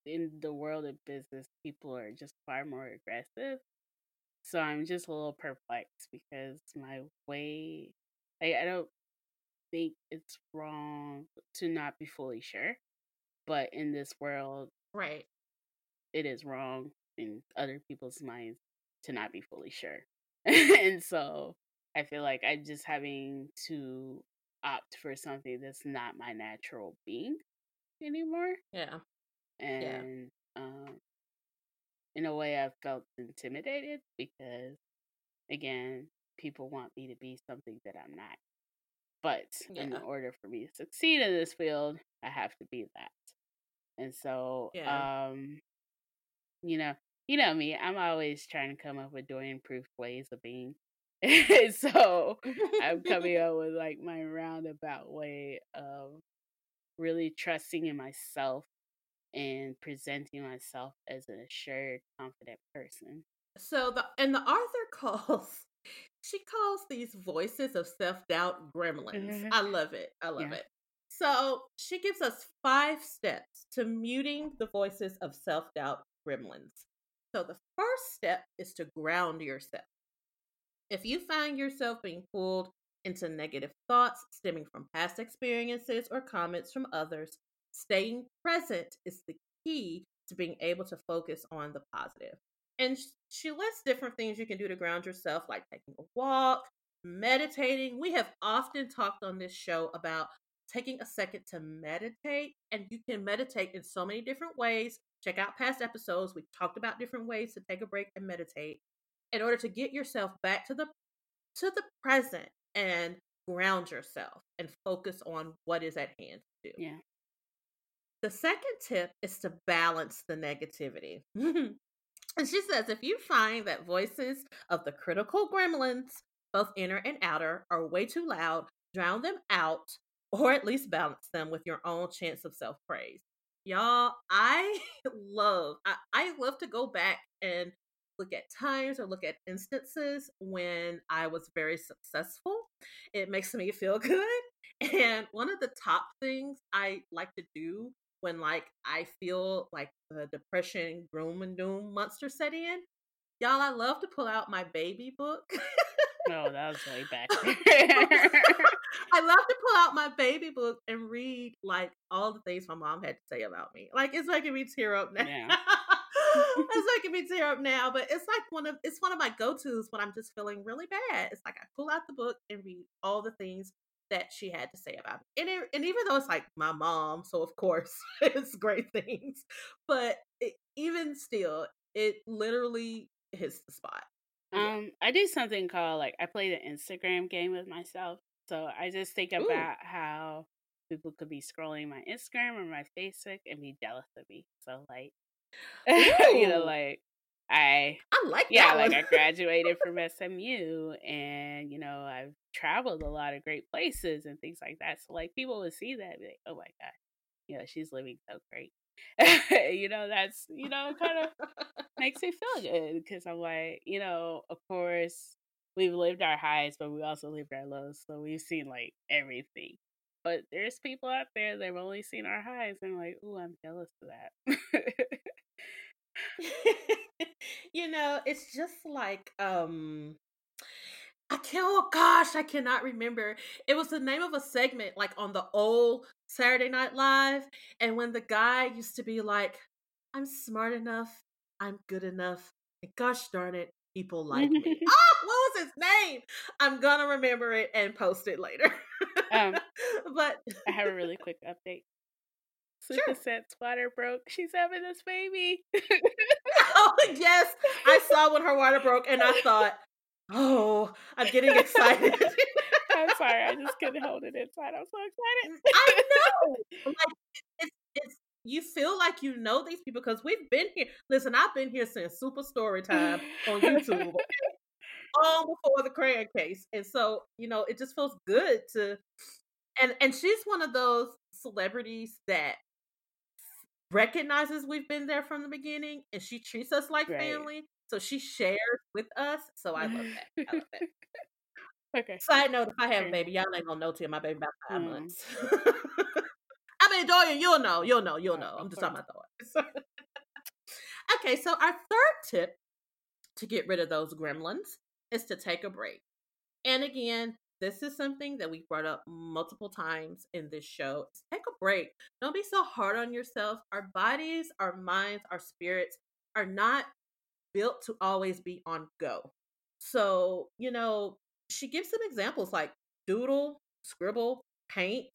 in the world of business, people are just far more aggressive. So I'm just a little perplexed because my way, like, I don't think it's wrong to not be fully sure, but in this world, Right. it is wrong in other people's minds to not be fully sure. and so I feel like I'm just having to opt for something that's not my natural being anymore. Yeah. And um in a way I felt intimidated because again, people want me to be something that I'm not. But in order for me to succeed in this field, I have to be that. And so Yeah. um you know, you know me, I'm always trying to come up with Dorian proof ways of being. so I'm coming up with like my roundabout way of really trusting in myself and presenting myself as an assured, confident person. So the and the author calls she calls these voices of self-doubt gremlins. Mhm. I love it. I love Yeah. it. So she gives us five steps to muting the voices of self-doubt gremlins. So the first step is to ground yourself. If you find yourself being pulled into negative thoughts stemming from past experiences or comments from others, staying present is the key to being able to focus on the positive. And she lists different things you can do to ground yourself, like taking a walk, meditating. We have often talked on this show about taking a second to meditate, and you can meditate in so many different ways. Check out past episodes. We've talked about different ways to take a break and meditate in order to get yourself back to the to the present and ground yourself and focus on what is at hand to do. Yeah. The second tip is to balance the negativity. and she says if you find that voices of the critical gremlins, both inner and outer, are way too loud, drown them out or at least balance them with your own chance of self praise. Y'all, I love, I, I love to go back and look at times or look at instances when I was very successful. It makes me feel good. And one of the top things I like to do when like I feel like the depression, gloom and doom monster set in, y'all, I love to pull out my baby book. Oh, that was way back. I love to pull out my baby book and read like all the things my mom had to say about me. Like it's making me tear up now. Yeah. it's making me tear up now, but it's like one of it's one of my go-tos when I'm just feeling really bad. It's like I pull out the book and read all the things that she had to say about me. And it, and even though it's like my mom, so of course it's great things, but it, even still, it literally hits the spot. Yeah. Um, I do something called like I play the Instagram game with myself. So I just think Ooh. about how people could be scrolling my Instagram or my Facebook and be jealous of me. So like you know, like I I like yeah, that like. I graduated from SMU and you know, I've traveled a lot of great places and things like that. So like people would see that and be like, Oh my god, you know, she's living so great. you know, that's you know, kind of makes me feel good because I'm like, you know, of course we've lived our highs, but we also lived our lows. So we've seen like everything. But there's people out there that have only seen our highs and like, ooh, I'm jealous of that. you know, it's just like um I can't oh gosh, I cannot remember. It was the name of a segment like on the old Saturday Night Live and when the guy used to be like, I'm smart enough, I'm good enough, and gosh darn it, people like me. ah, what was his name? I'm gonna remember it and post it later. Um, but I have a really quick update. Sure. Suicette's water broke. She's having this baby. oh yes, I saw when her water broke, and I thought, oh, I'm getting excited. I'm sorry, I just couldn't hold it inside. I'm so excited. Mm, I know. Like it's it's you feel like you know these people because we've been here. Listen, I've been here since Super Story Time on YouTube. Long before the Crayon case. And so, you know, it just feels good to and and she's one of those celebrities that recognizes we've been there from the beginning and she treats us like Right. family. So she shares with us. So I love that. I love that. okay. Side note, if I have a baby, y'all ain't gonna know till my baby about five Mm. months. I mean, Dorian, you'll know, you'll know, you'll know. I'm just talking about Dorian. okay, so our third tip to get rid of those gremlins is to take a break. And again, this is something that we've brought up multiple times in this show. Take a break. Don't be so hard on yourself. Our bodies, our minds, our spirits are not built to always be on go. So, you know, she gives some examples like doodle, scribble, paint,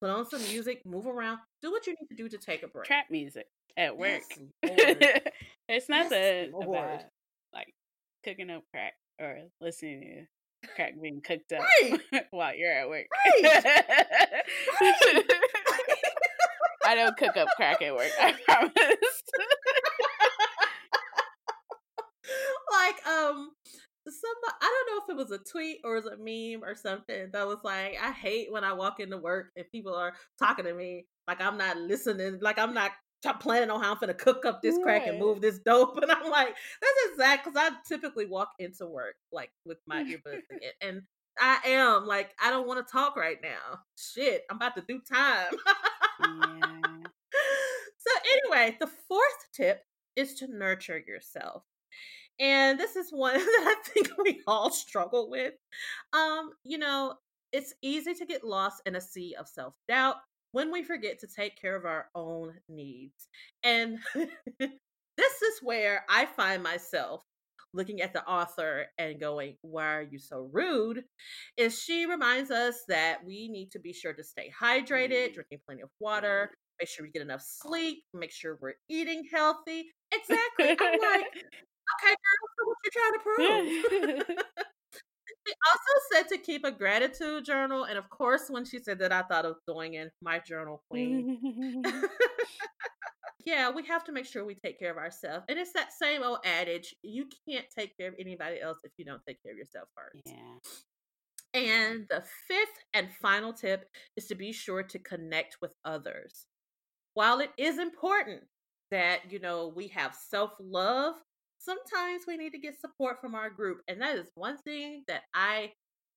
put on some music, move around, do what you need to do to take a break. Trap music at work. Yes, it's Yes, not the Lord. about like cooking up crack or listening to crack being cooked up Right. while you're at work. Right. I don't cook up crack at work. I promise. like um some I don't know if it was a tweet or it was a meme or something that was like I hate when I walk into work and people are talking to me like I'm not listening, like I'm not t- planning on how I'm gonna cook up this crack and move this dope, and I'm like that's exact because I typically walk into work like with my earbuds in, and I am like I don't want to talk right now. Shit, I'm about to do time. yeah. so anyway, the fourth tip is to nurture yourself. And this is one that I think we all struggle with. Um, you know, it's easy to get lost in a sea of self-doubt when we forget to take care of our own needs. And this is where I find myself looking at the author and going, Why are you so rude? Is she reminds us that we need to be sure to stay hydrated, mm-hmm. drinking plenty of water, make sure we get enough sleep, make sure we're eating healthy. Exactly. I'm like, okay, girl, so what you trying to prove? she also said to keep a gratitude journal. And of course, when she said that, I thought of doing in my journal queen. yeah, we have to make sure we take care of ourselves. And it's that same old adage you can't take care of anybody else if you don't take care of yourself first. yeah. And the fifth and final tip is to be sure to connect with others. While it is important that, you know, we have self love, sometimes we need to get support from our group. And that is one thing that I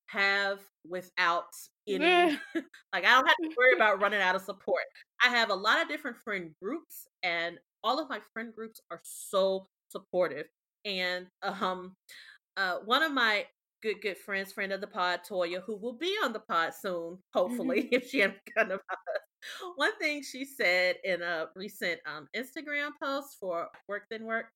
have without any, like, I don't have to worry about running out of support. I have a lot of different friend groups, and all of my friend groups are so supportive. And, um, uh, one of my good good friends, friend of the pod, Toya, who will be on the pod soon, hopefully, if she hasn't forgotten about us. One thing she said in a recent um, Instagram post for Work Then Work,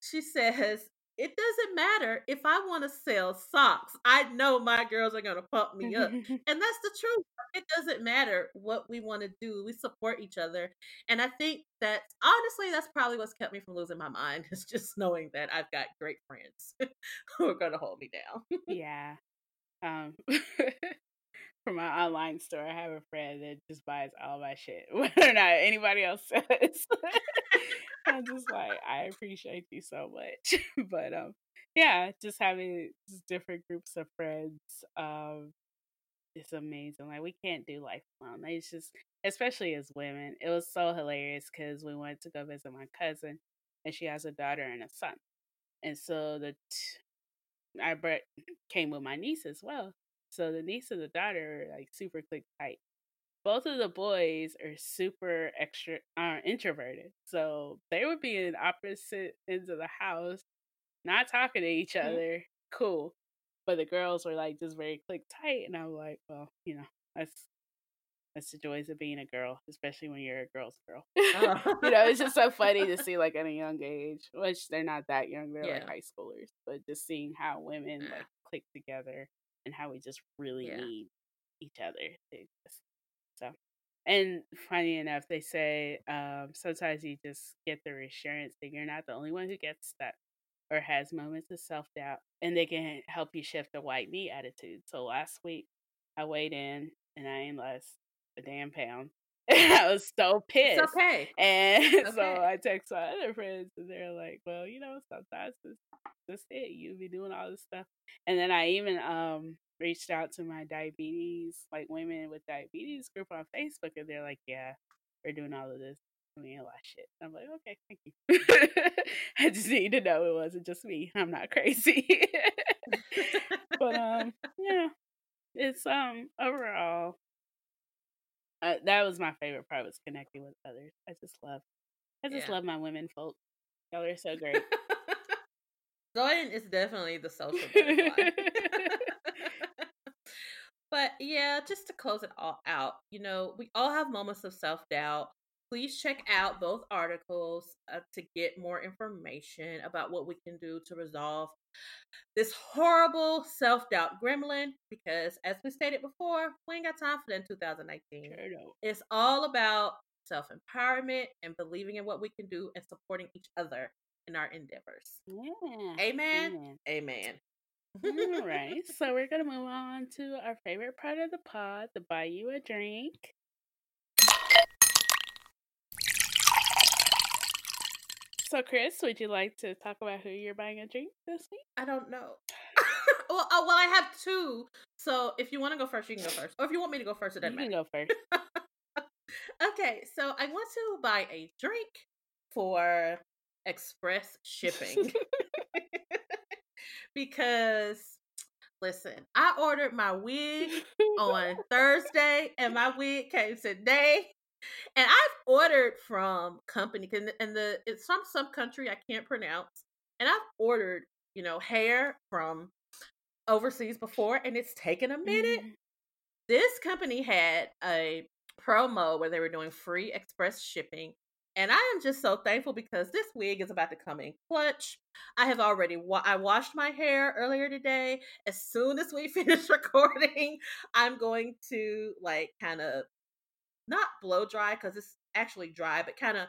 she says, "It doesn't matter if I want to sell socks. I know my girls are gonna pump me up." And that's the truth. It doesn't matter what we want to do. We support each other. And I think that honestly, that's probably what's kept me from losing my mind is just knowing that I've got great friends who are going to hold me down. yeah. Um, for my online store, I have a friend that just buys all my shit, whether or not anybody else says. I'm just like, I appreciate you so much. but um, yeah, just having different groups of friends, um, it's amazing. Like we can't do life alone. It's just, especially as women, it was so hilarious because we went to go visit my cousin, and she has a daughter and a son, and so the t- I brought came with my niece as well. So the niece and the daughter like super click tight. Both of the boys are super extra are introverted. So they would be in opposite ends of the house, not talking to each Mhm. other. Cool. But the girls were like just very click tight and I'm like, well, you know, that's that's the joys of being a girl, especially when you're a girl's girl. Uh. you know, it's just so funny to see like at a young age, which they're not that young, they're Yeah. like high schoolers, but just seeing how women like click together and how we just really Yeah. need each other to exist. And funny enough, they say um, sometimes you just get the reassurance that you're not the only one who gets stuck or has moments of self doubt, and they can help you shift the white knee attitude. So last week, I weighed in and I ain't lost a damn pound. I was so pissed. It's okay. And It's so okay. I text my other friends, and they're like, "Well, you know, sometimes it's just it. You be doing all this stuff." And then I even um reached out to my diabetes, like women with diabetes group on Facebook, and they're like, "Yeah, we're doing all of this. I mean, a lot of shit." I'm like, "Okay, thank you." I just need to know it wasn't just me. I'm not crazy. but um, yeah, it's um overall uh, that was my favorite part was connecting with others. I just love, I just Yeah. love my women folk. Y'all are so great. Jordan is definitely the social butterfly. But yeah, just to close it all out, you know, we all have moments of self doubt. Please check out both articles uh, to get more information about what we can do to resolve this horrible self doubt gremlin. Because, as we stated before, we ain't got time for that in 2019. Sure. It's all about self empowerment and believing in what we can do and supporting each other in our endeavors. Yeah. Amen. Amen. Amen. All right. So we're gonna move on to our favorite part of the pod, the buy you a drink. So, Chris, would you like to talk about who you're buying a drink this week? I don't know. well, uh, well, I have two. So if you want to go first, you can go first. Or if you want me to go first, it doesn't can matter. go first. okay, so I want to buy a drink for express shipping because listen, I ordered my wig on Thursday and my wig came today. And I've ordered from company and the it's from some country I can't pronounce. And I've ordered, you know, hair from overseas before and it's taken a minute. Mhm. This company had a promo where they were doing free express shipping. And I am just so thankful because this wig is about to come in clutch. I have already wa- I washed my hair earlier today. As soon as we finish recording, I'm going to like kind of not blow dry because it's actually dry, but kind of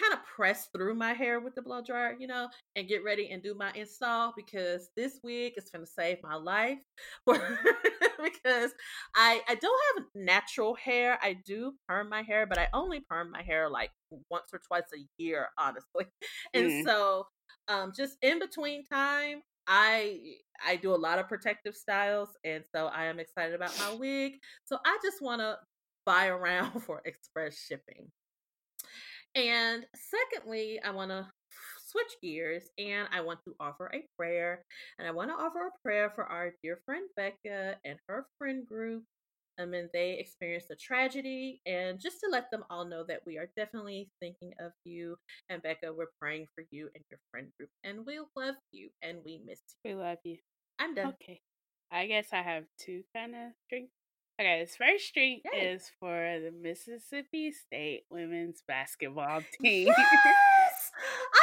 kind of press through my hair with the blow dryer, you know, and get ready and do my install because this wig is going to save my life. because I I don't have natural hair. I do perm my hair, but I only perm my hair like once or twice a year, honestly. And Mm. so um just in between time I I do a lot of protective styles and so I am excited about my wig. So I just want to buy around for express shipping. And secondly, I want to switch gears and I want to offer a prayer. And I want to offer a prayer for our dear friend Becca and her friend group. I mean, they experienced a tragedy, and just to let them all know that we are definitely thinking of you. And Becca, we're praying for you and your friend group, and we love you and we miss you. We love you. I'm done. Okay. I guess I have two kind of drinks. Okay, this first drink Yay. is for the Mississippi State women's basketball team. Yes! I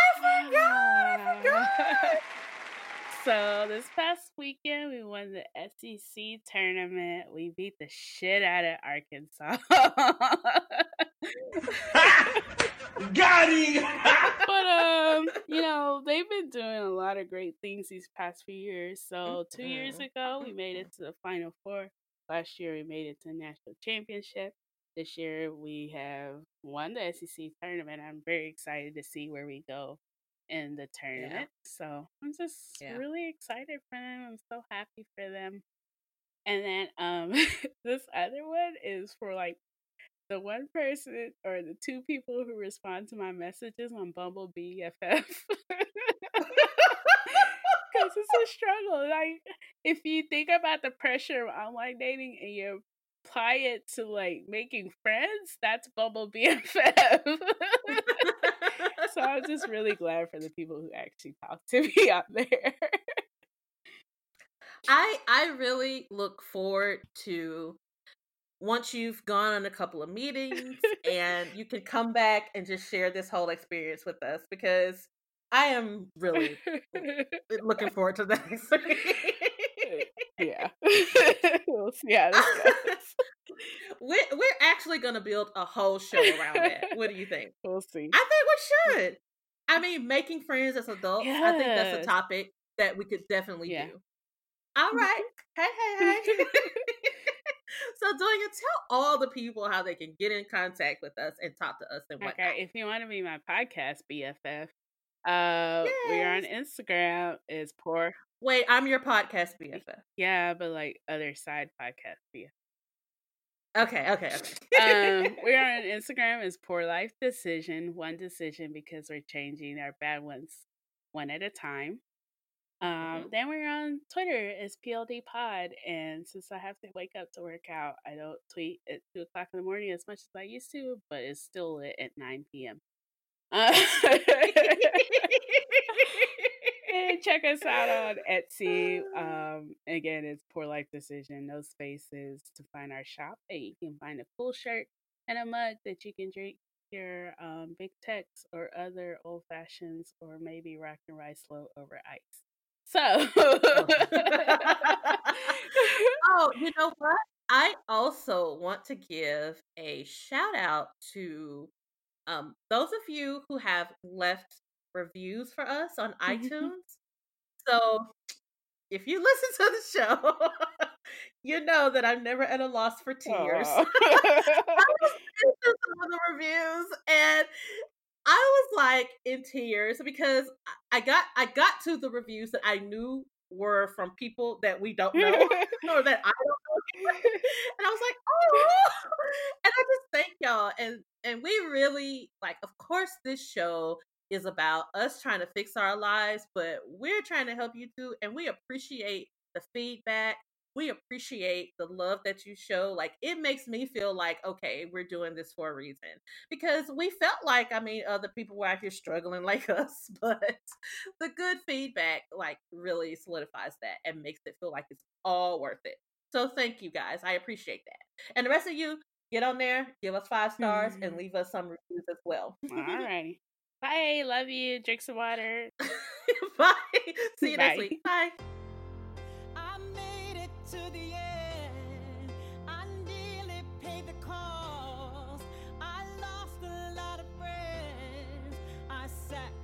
forgot! I forgot! so this past weekend we won the SEC tournament. We beat the shit out of Arkansas. Got him! but um, you know, they've been doing a lot of great things these past few years. So two years Mhm. ago we made it to the final four. Last year we made it to the national championship. This year we have won the SEC tournament. I'm very excited to see where we go in the tournament. So I'm just Yeah. really excited for them. I'm so happy for them. And then um this other one is for like the one person or the two people who respond to my messages on Bumble BFF. Because it's a struggle. Like, if you think about the pressure of online dating and you apply it to like making friends, that's Bumble BFF. so I'm just really glad for the people who actually talk to me out there. I I really look forward to once you've gone on a couple of meetings and you can come back and just share this whole experience with us because I am really looking forward to that. yeah. we'll see how this goes. we're we're actually gonna build a whole show around that. What do you think? We'll see. I think we mm. should. I mean, making friends as adults. I think that's a topic that we could definitely Yeah. do. All mm-hmm. right. Hey, hey, hey. So, Doyen, tell all the people how they can get in contact with us and talk to us and whatnot. Okay, if you want to be my podcast BFF, uh, we are on Instagram. Is poor. Wait, I'm your podcast BFF. Yeah, but like other side podcast BFF. Okay, okay, okay. um, we are on Instagram is Poor Life Decision, one decision because we're changing our bad ones one at a time. Um, Mhm. Then we're on Twitter as PLD Pod, and since I have to wake up to work out, I don't tweet at two o'clock in the morning as much as I used to, but it's still lit at nine p.m. Uh, check us out on Etsy. Um, again, it's Poor Life Decision, no spaces to find our shop. And you can find a cool shirt and a mug that you can drink your um, big tex or other old fashions or maybe rock and rice slow over ice. So, oh, you know what? I also want to give a shout out to um, those of you who have left reviews for us on iTunes. So if you listen to the show, you know that I'm never at a loss for tears. I was listening to some of the reviews and I was like in tears because I- got I got to the reviews that I knew were from people that we don't know or that I don't. and I was like, oh, and I just thank y'all. And and we really like, of course, this show is about us trying to fix our lives, but we're trying to help you too, and we appreciate the feedback. We appreciate the love that you show. Like it makes me feel like okay, we're doing this for a reason because we felt like I mean other people were out here struggling like us, but the good feedback like really solidifies that and makes it feel like it's all worth it. So thank you guys. I appreciate that. And the rest of you, get on there, give us five stars, mm-hmm. and leave us some reviews as well. All righty. Bye. Love you. Drink some water. Bye. See you Bye. next week. Bye. set.